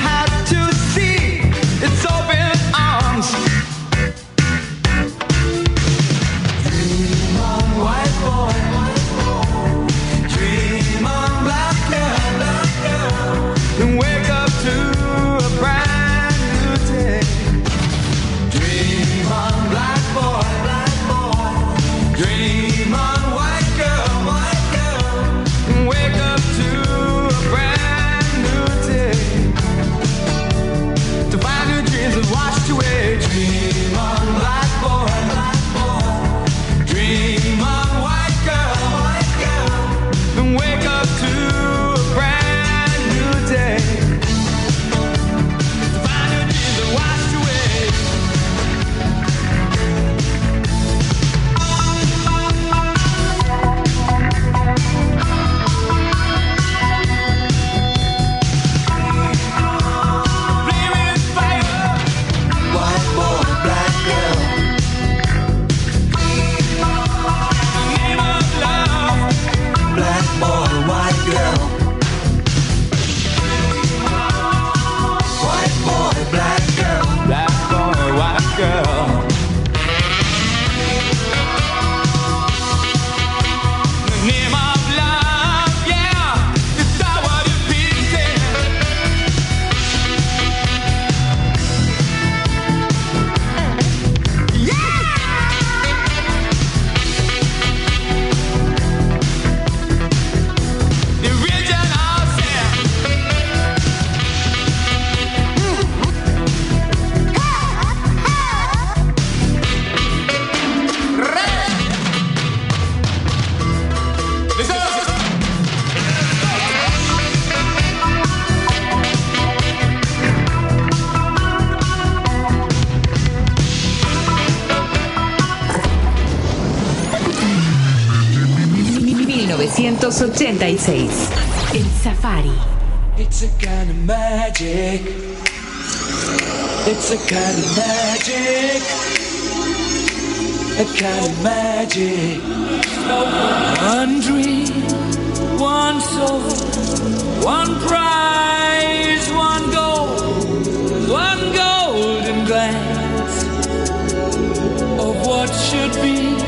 1986. El Safari. It's a kind of magic. It's a kind of magic. A kind of magic. One dream, one soul, one prize, one goal, one golden glance of what should be.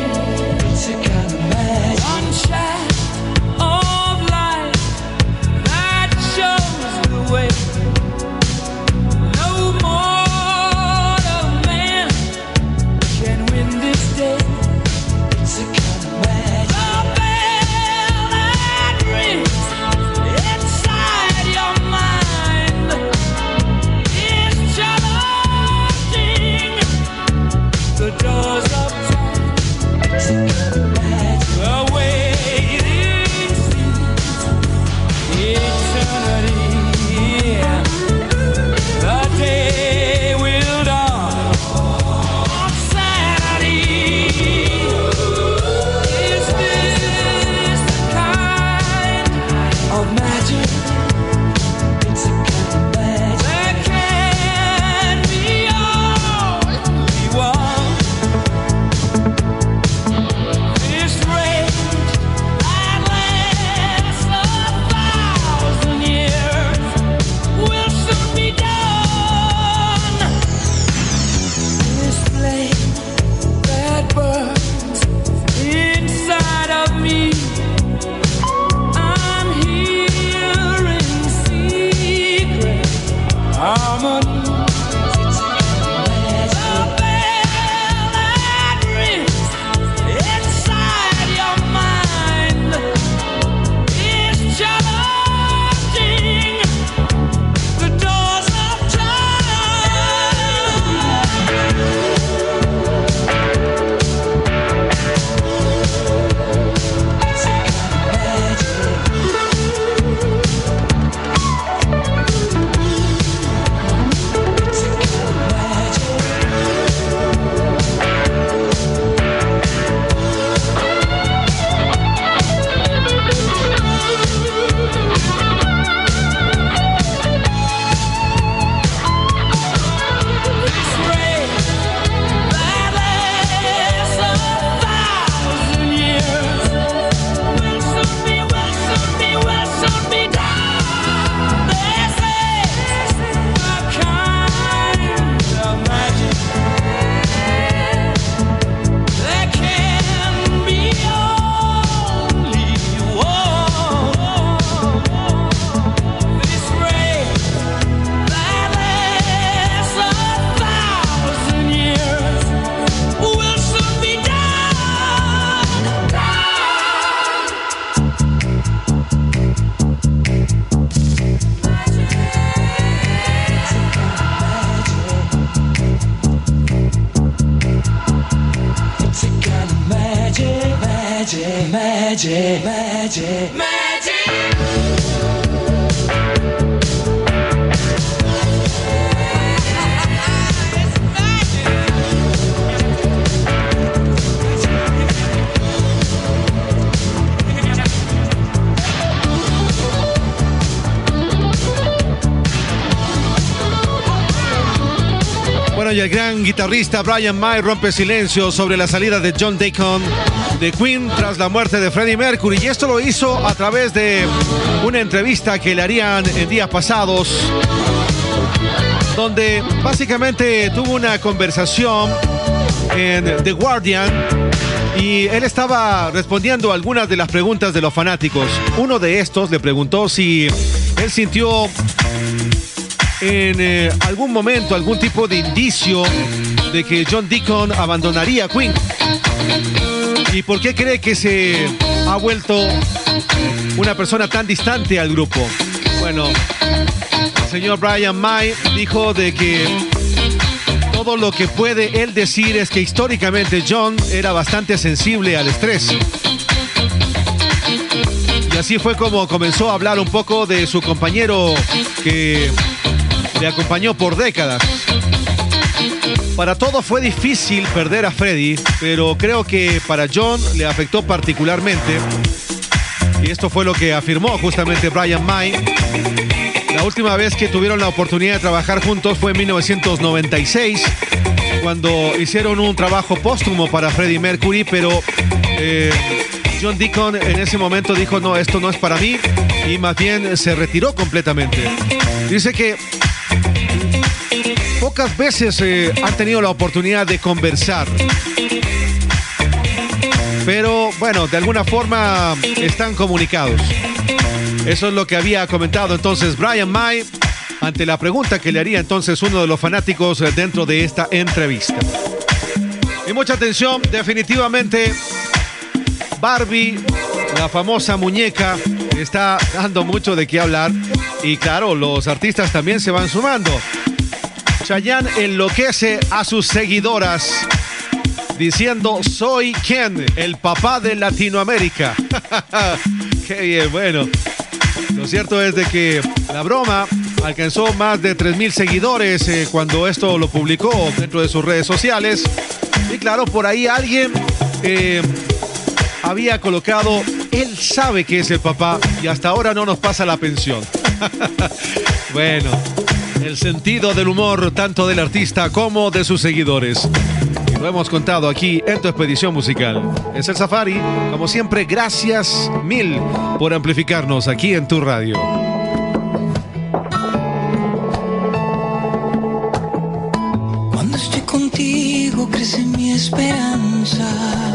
Guitarrista Brian May rompe silencio sobre la salida de John Deacon de Queen tras la muerte de Freddie Mercury. Y esto lo hizo a través de una entrevista que le harían en días pasados, donde básicamente tuvo una conversación en The Guardian y él estaba respondiendo algunas de las preguntas de los fanáticos. Uno de estos le preguntó si él sintió en eh, algún momento algún tipo de indicio de que John Deacon abandonaría Queen. ¿Y por qué cree que se ha vuelto una persona tan distante al grupo? Bueno, el señor Brian May dijo de que todo lo que puede él decir es que históricamente John era bastante sensible al estrés. Y así fue como comenzó a hablar un poco de su compañero que le acompañó por décadas. Para todo fue difícil perder a Freddy, pero creo que para John le afectó particularmente. Y esto fue lo que afirmó justamente Brian May. La última vez que tuvieron la oportunidad de trabajar juntos fue en 1996, cuando hicieron un trabajo póstumo para Freddie Mercury, pero eh, John Deacon en ese momento dijo, no, esto no es para mí, y más bien se retiró completamente. Dice que pocas veces eh, han tenido la oportunidad de conversar. Pero bueno, de alguna forma están comunicados. Eso es lo que había comentado entonces Brian May ante la pregunta que le haría entonces uno de los fanáticos eh, dentro de esta entrevista. Y mucha atención, definitivamente Barbie, la famosa muñeca, está dando mucho de qué hablar. Y claro, los artistas también se van sumando. Chayanne enloquece a sus seguidoras diciendo soy Ken, el papá de Latinoamérica. [LAUGHS] Qué bien, bueno. Lo cierto es de que la broma alcanzó más de 3.000 seguidores eh, cuando esto lo publicó dentro de sus redes sociales. Y claro, por ahí alguien eh, había colocado, él sabe que es el papá y hasta ahora no nos pasa la pensión. [LAUGHS] bueno, el sentido del humor tanto del artista como de sus seguidores. Lo hemos contado aquí en tu expedición musical. Es el Safari. Como siempre, gracias mil por amplificarnos aquí en tu radio. Cuando estoy contigo crece mi esperanza.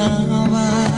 Soñaba. Eres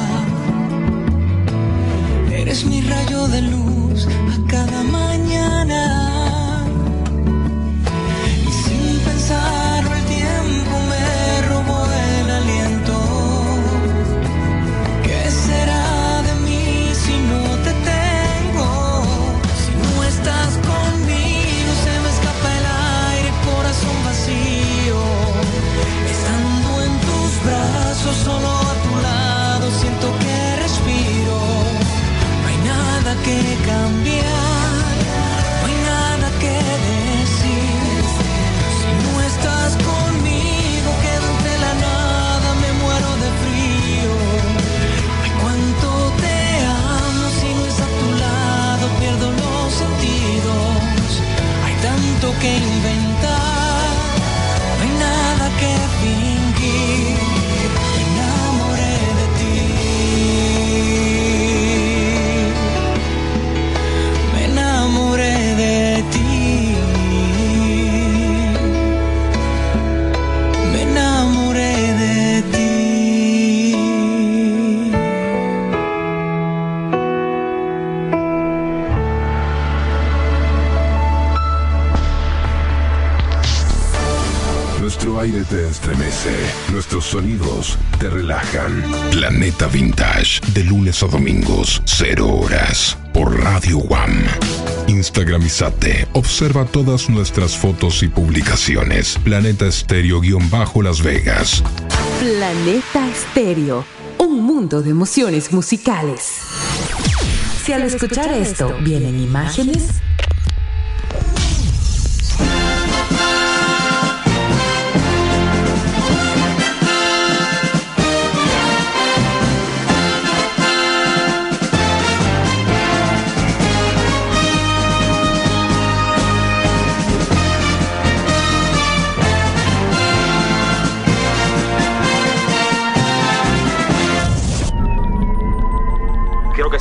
que sonidos te relajan. Planeta Vintage, de lunes a domingos, 0 horas, por Radio One. Instagramizate, observa todas nuestras fotos y publicaciones. Planeta Estéreo-Las Vegas. Planeta Estéreo, un mundo de emociones musicales. Si al escuchar esto vienen imágenes,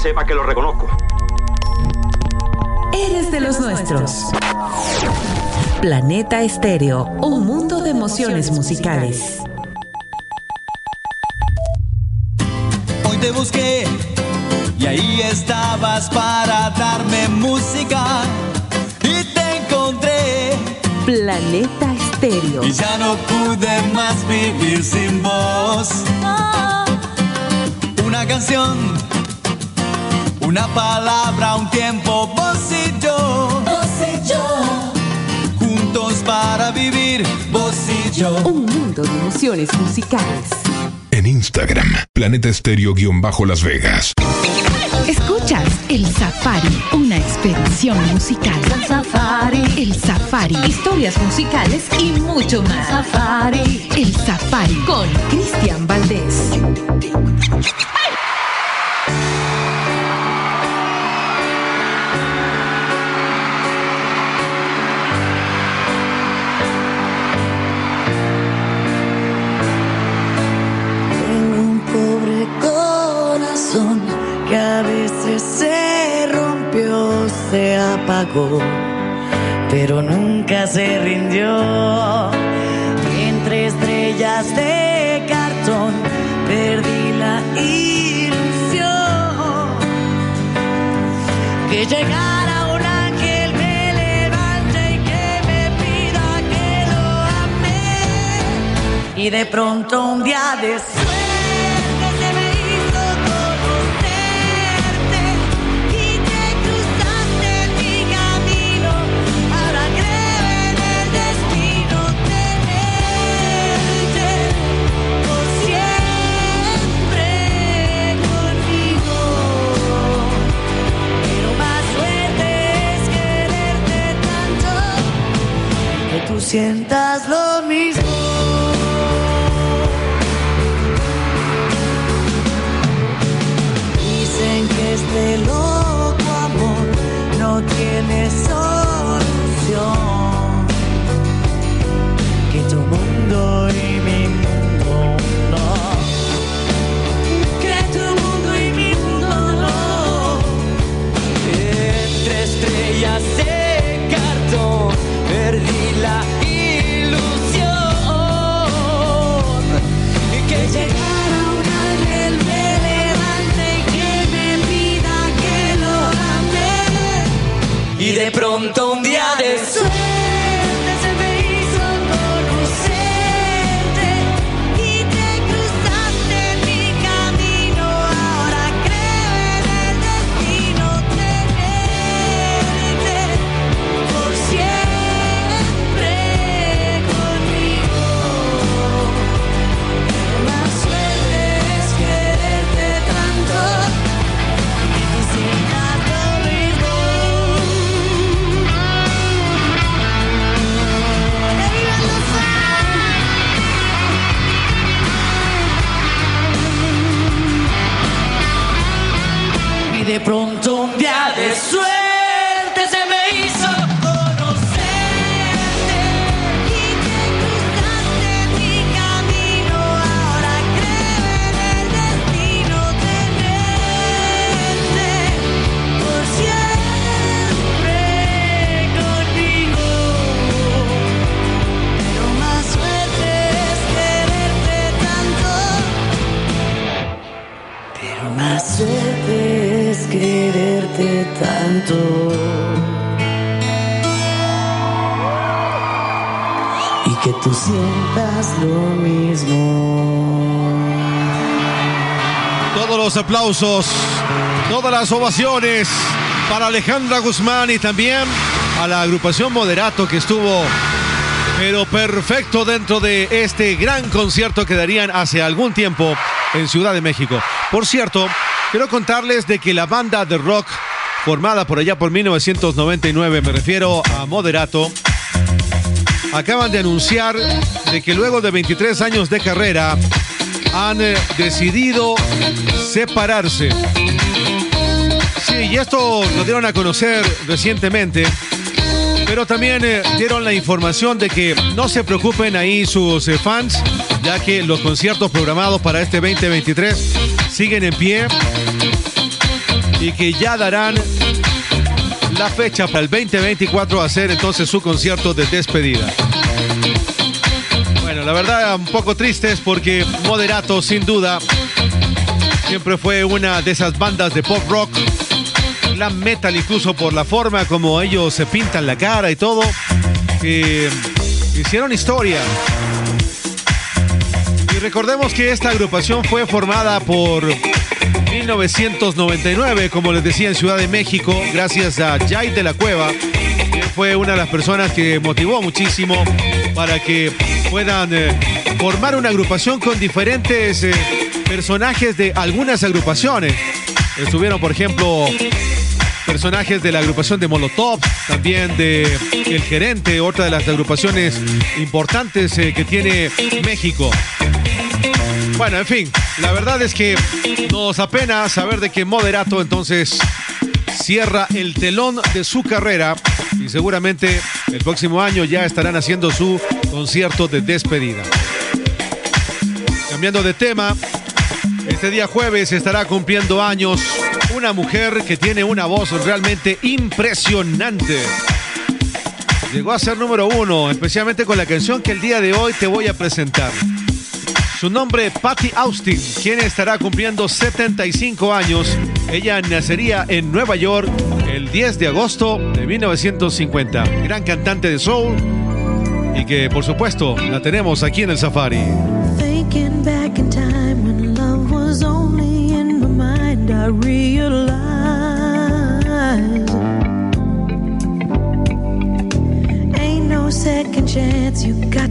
sepa que lo reconozco. eres de los nuestros. Planeta Estéreo, un mundo de emociones musicales. Hoy te busqué y ahí estabas para darme música y te encontré Planeta Estéreo. y ya no pude más vivir sin vos. Una canción, una palabra, un tiempo, vos y yo. Vos y yo. Juntos para vivir, vos y yo. Un mundo de emociones musicales. En Instagram, Planeta Estéreo-Las Vegas. Escuchas El Safari, una expedición musical. El Safari. El Safari. Historias musicales y mucho más. Safari. El Safari con Cristian Valdés. Que a veces se rompió, se apagó, pero nunca se rindió. Entre estrellas de cartón perdí la ilusión que llegara un ángel me levante y que me pida que lo ame. Y de pronto un día de tú sientas lo de pronto aplausos, todas las ovaciones para Alejandra Guzmán y también a la agrupación Moderato que estuvo pero perfecto dentro de este gran concierto que darían hace algún tiempo en Ciudad de México. Por cierto, quiero contarles de que la banda de rock formada por allá por 1999, me refiero a Moderato, acaban de anunciar de que luego de 23 años de carrera han eh, decidido separarse. Sí, y esto lo dieron a conocer recientemente, pero también eh, dieron la información de que no se preocupen ahí sus eh, fans, ya que los conciertos programados para este 2023 siguen en pie y que ya darán la fecha para el 2024 a hacer entonces su concierto de despedida. La verdad un poco triste es porque Moderato sin duda siempre fue una de esas bandas de pop rock, glam metal incluso por la forma como ellos se pintan la cara y todo, que hicieron historia. Y recordemos que esta agrupación fue formada por 1999, como les decía, en Ciudad de México, gracias a Jay de la Cueva, que fue una de las personas que motivó muchísimo para que puedan eh, formar una agrupación con diferentes eh, personajes de algunas agrupaciones. Estuvieron, por ejemplo, personajes de la agrupación de Molotov, también de El Gerente, otra de las agrupaciones importantes eh, que tiene México. Bueno, en fin, la verdad es que nos apena saber de que Moderato entonces cierra el telón de su carrera y seguramente el próximo año ya estarán haciendo su concierto de despedida. Cambiando de tema, este día jueves estará cumpliendo años una mujer que tiene una voz realmente impresionante. Llegó a ser número uno, especialmente con la canción que el día de hoy te voy a presentar. Su nombre, Patty Austin, quien estará cumpliendo 75 años. Ella nacería en Nueva York el 10 de agosto de 1950. Gran cantante de soul y que por supuesto la tenemos aquí en el Safari. Second chance. You got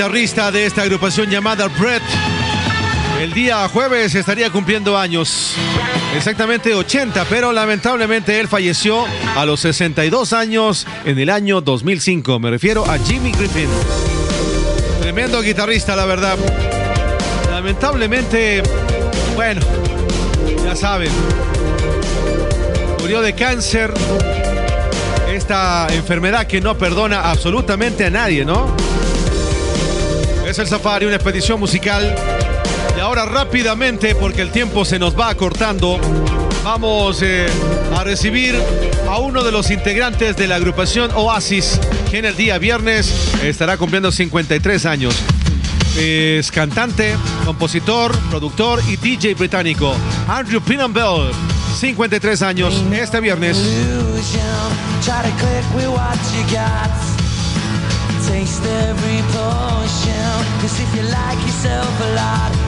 guitarrista de esta agrupación llamada Brett, el día jueves estaría cumpliendo años, exactamente 80, pero lamentablemente él falleció a los 62 años en el año 2005. Me refiero a Jimmy Griffin. Tremendo guitarrista, la verdad. Lamentablemente, bueno, ya saben, murió de cáncer, esta enfermedad que no perdona absolutamente a nadie, ¿no? Es el Safari, una expedición musical. Y ahora rápidamente, porque el tiempo se nos va acortando, vamos eh, a recibir a uno de los integrantes de la agrupación Oasis, que en el día viernes estará cumpliendo 53 años. Es cantante, compositor, productor y DJ británico, Andrew Pinan Bell, 53 años, este viernes. taste every portion. Cause if you like yourself a lot,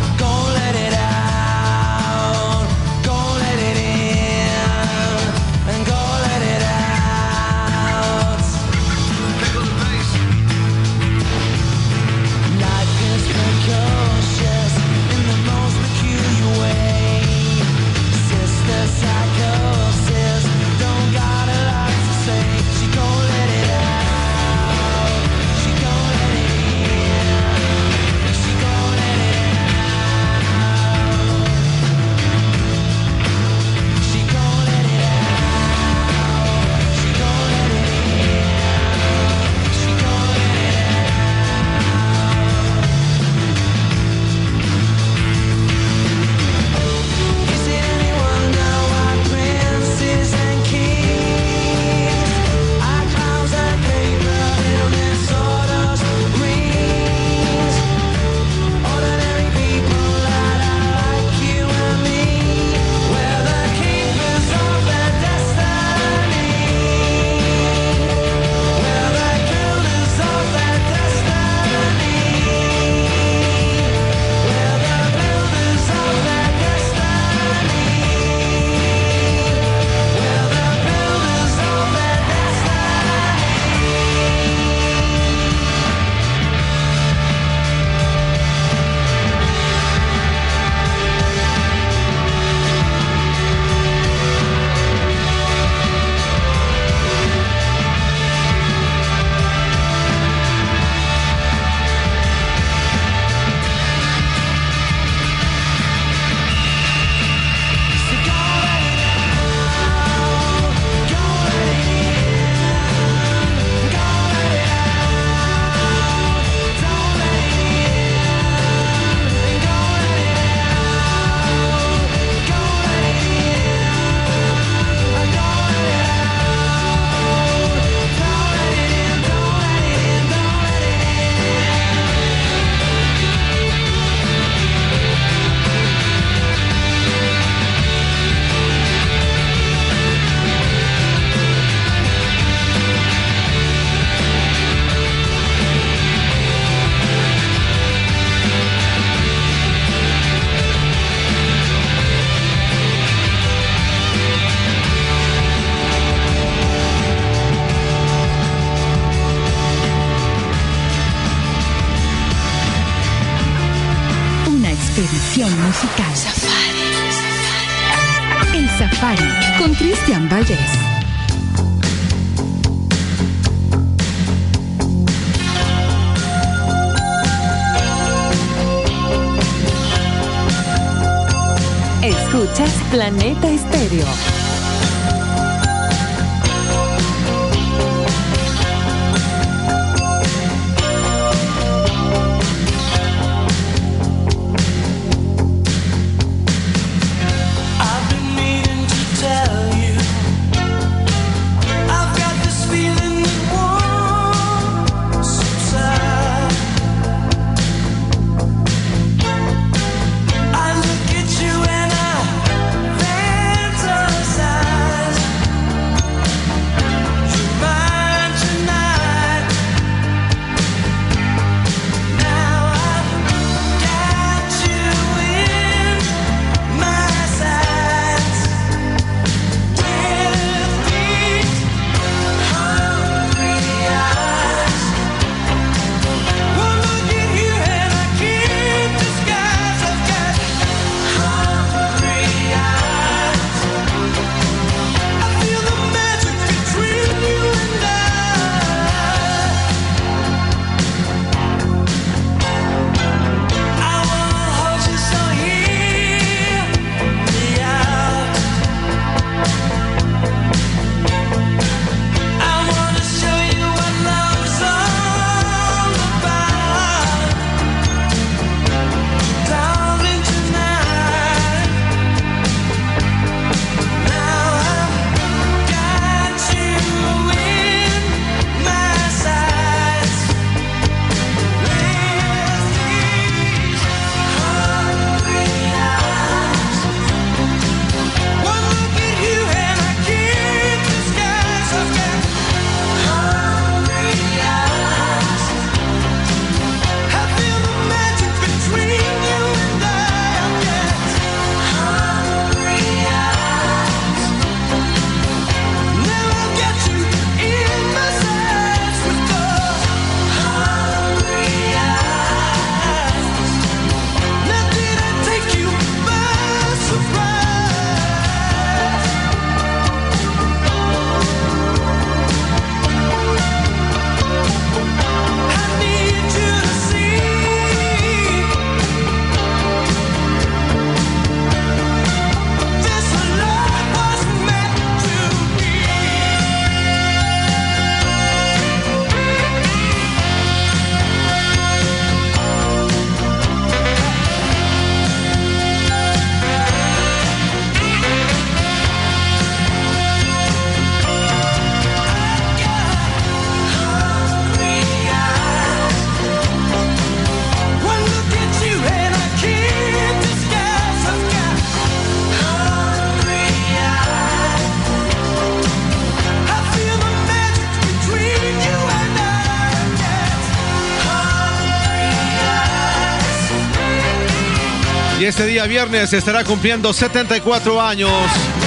viernes estará cumpliendo 74 años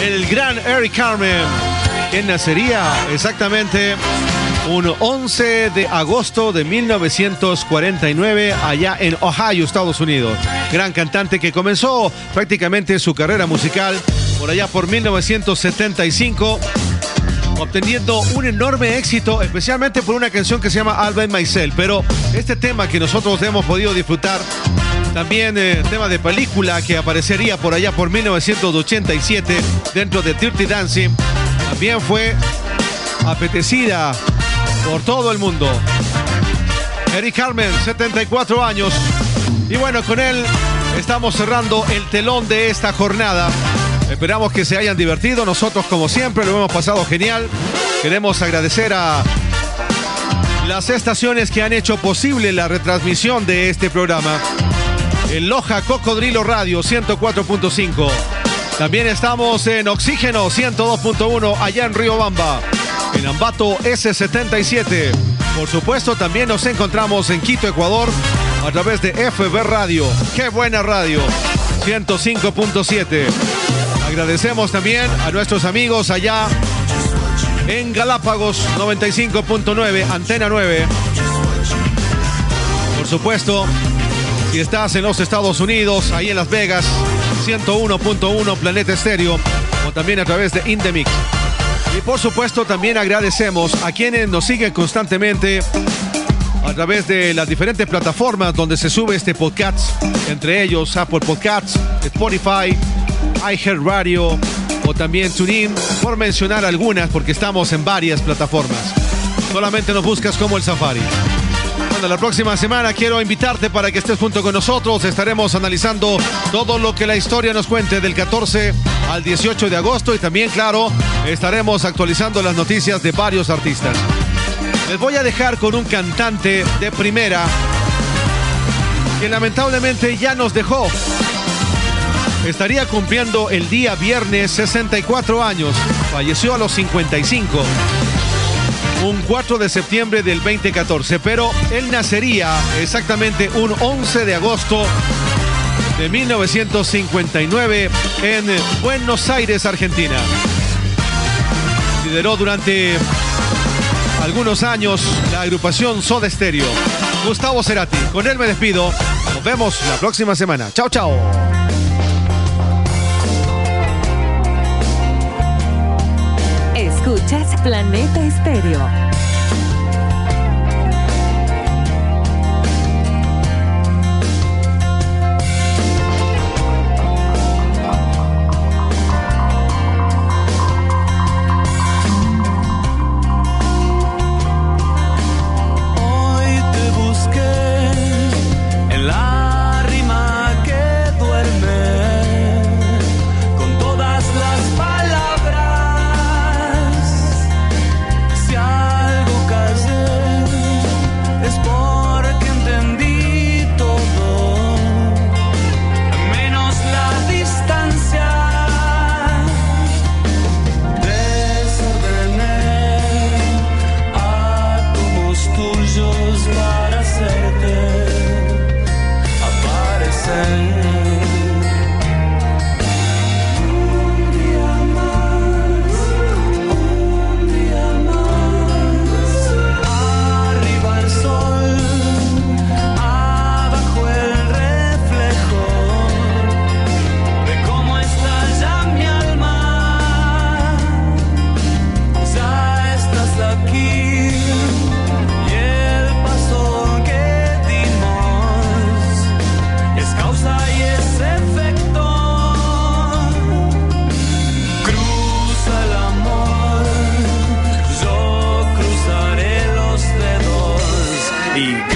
el gran Eric Carmen, quien nacería exactamente un 11 de agosto de 1949 allá en Ohio, Estados Unidos. Gran cantante que comenzó prácticamente su carrera musical por allá por 1975 obteniendo un enorme éxito, especialmente por una canción que se llama Alba and Myself. Pero este tema que nosotros hemos podido disfrutar, también eh, tema de película que aparecería por allá por 1987 dentro de Dirty Dancing, también fue apetecida por todo el mundo. Eric Carmen, 74 años. Y bueno, con él estamos cerrando el telón de esta jornada. Esperamos que se hayan divertido. Nosotros, como siempre, lo hemos pasado genial. Queremos agradecer a las estaciones que han hecho posible la retransmisión de este programa. En Loja Cocodrilo Radio 104.5. También estamos en Oxígeno 102.1 allá en Río Bamba. En Ambato S77. Por supuesto, también nos encontramos en Quito, Ecuador, a través de FB Radio. ¡Qué buena radio! 105.7. Agradecemos también a nuestros amigos allá en Galápagos 95.9, Antena 9. Por supuesto, Si estás en los Estados Unidos, ahí en Las Vegas, 101.1 Planeta Estéreo, o también a través de Indemix. Y por supuesto también agradecemos a quienes nos siguen constantemente a través de las diferentes plataformas donde se sube este podcast, entre ellos Apple Podcasts, Spotify, iHeartRadio o también TuneIn, por mencionar algunas porque estamos en varias plataformas. Solamente nos buscas como el Safari. Bueno, la próxima semana quiero invitarte para que estés junto con nosotros. Estaremos analizando todo lo que la historia nos cuente del 14 al 18 de agosto y también, claro, estaremos actualizando las noticias de varios artistas. Les voy a dejar con un cantante de primera que lamentablemente ya nos dejó. Estaría cumpliendo el día viernes 64 años. Falleció a los 55 un 4 de septiembre del 2014, pero él nacería exactamente un 11 de agosto de 1959 en Buenos Aires, Argentina. Lideró durante algunos años la agrupación Soda Stereo. Gustavo Cerati, con él me despido. Nos vemos la próxima semana. Chao, chao. Escuchas Planeta Estéreo. the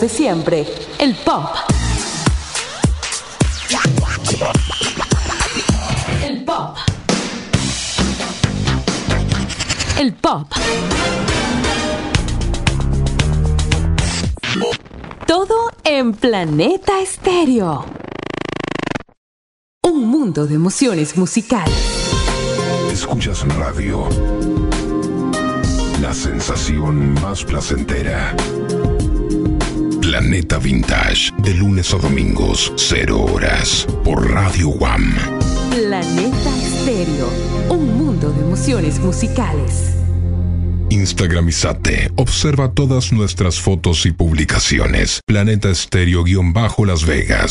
de siempre. El pop. El pop. El pop. Todo en Planeta Estéreo. Un mundo de emociones musicales. Escuchas radio. La sensación más placentera. Planeta Vintage, de lunes a domingos, 0 horas, por Radio Guam. Planeta Estéreo. Un mundo de emociones musicales. Instagramizate. Observa todas nuestras fotos y publicaciones. Planeta Estéreo-Las Vegas.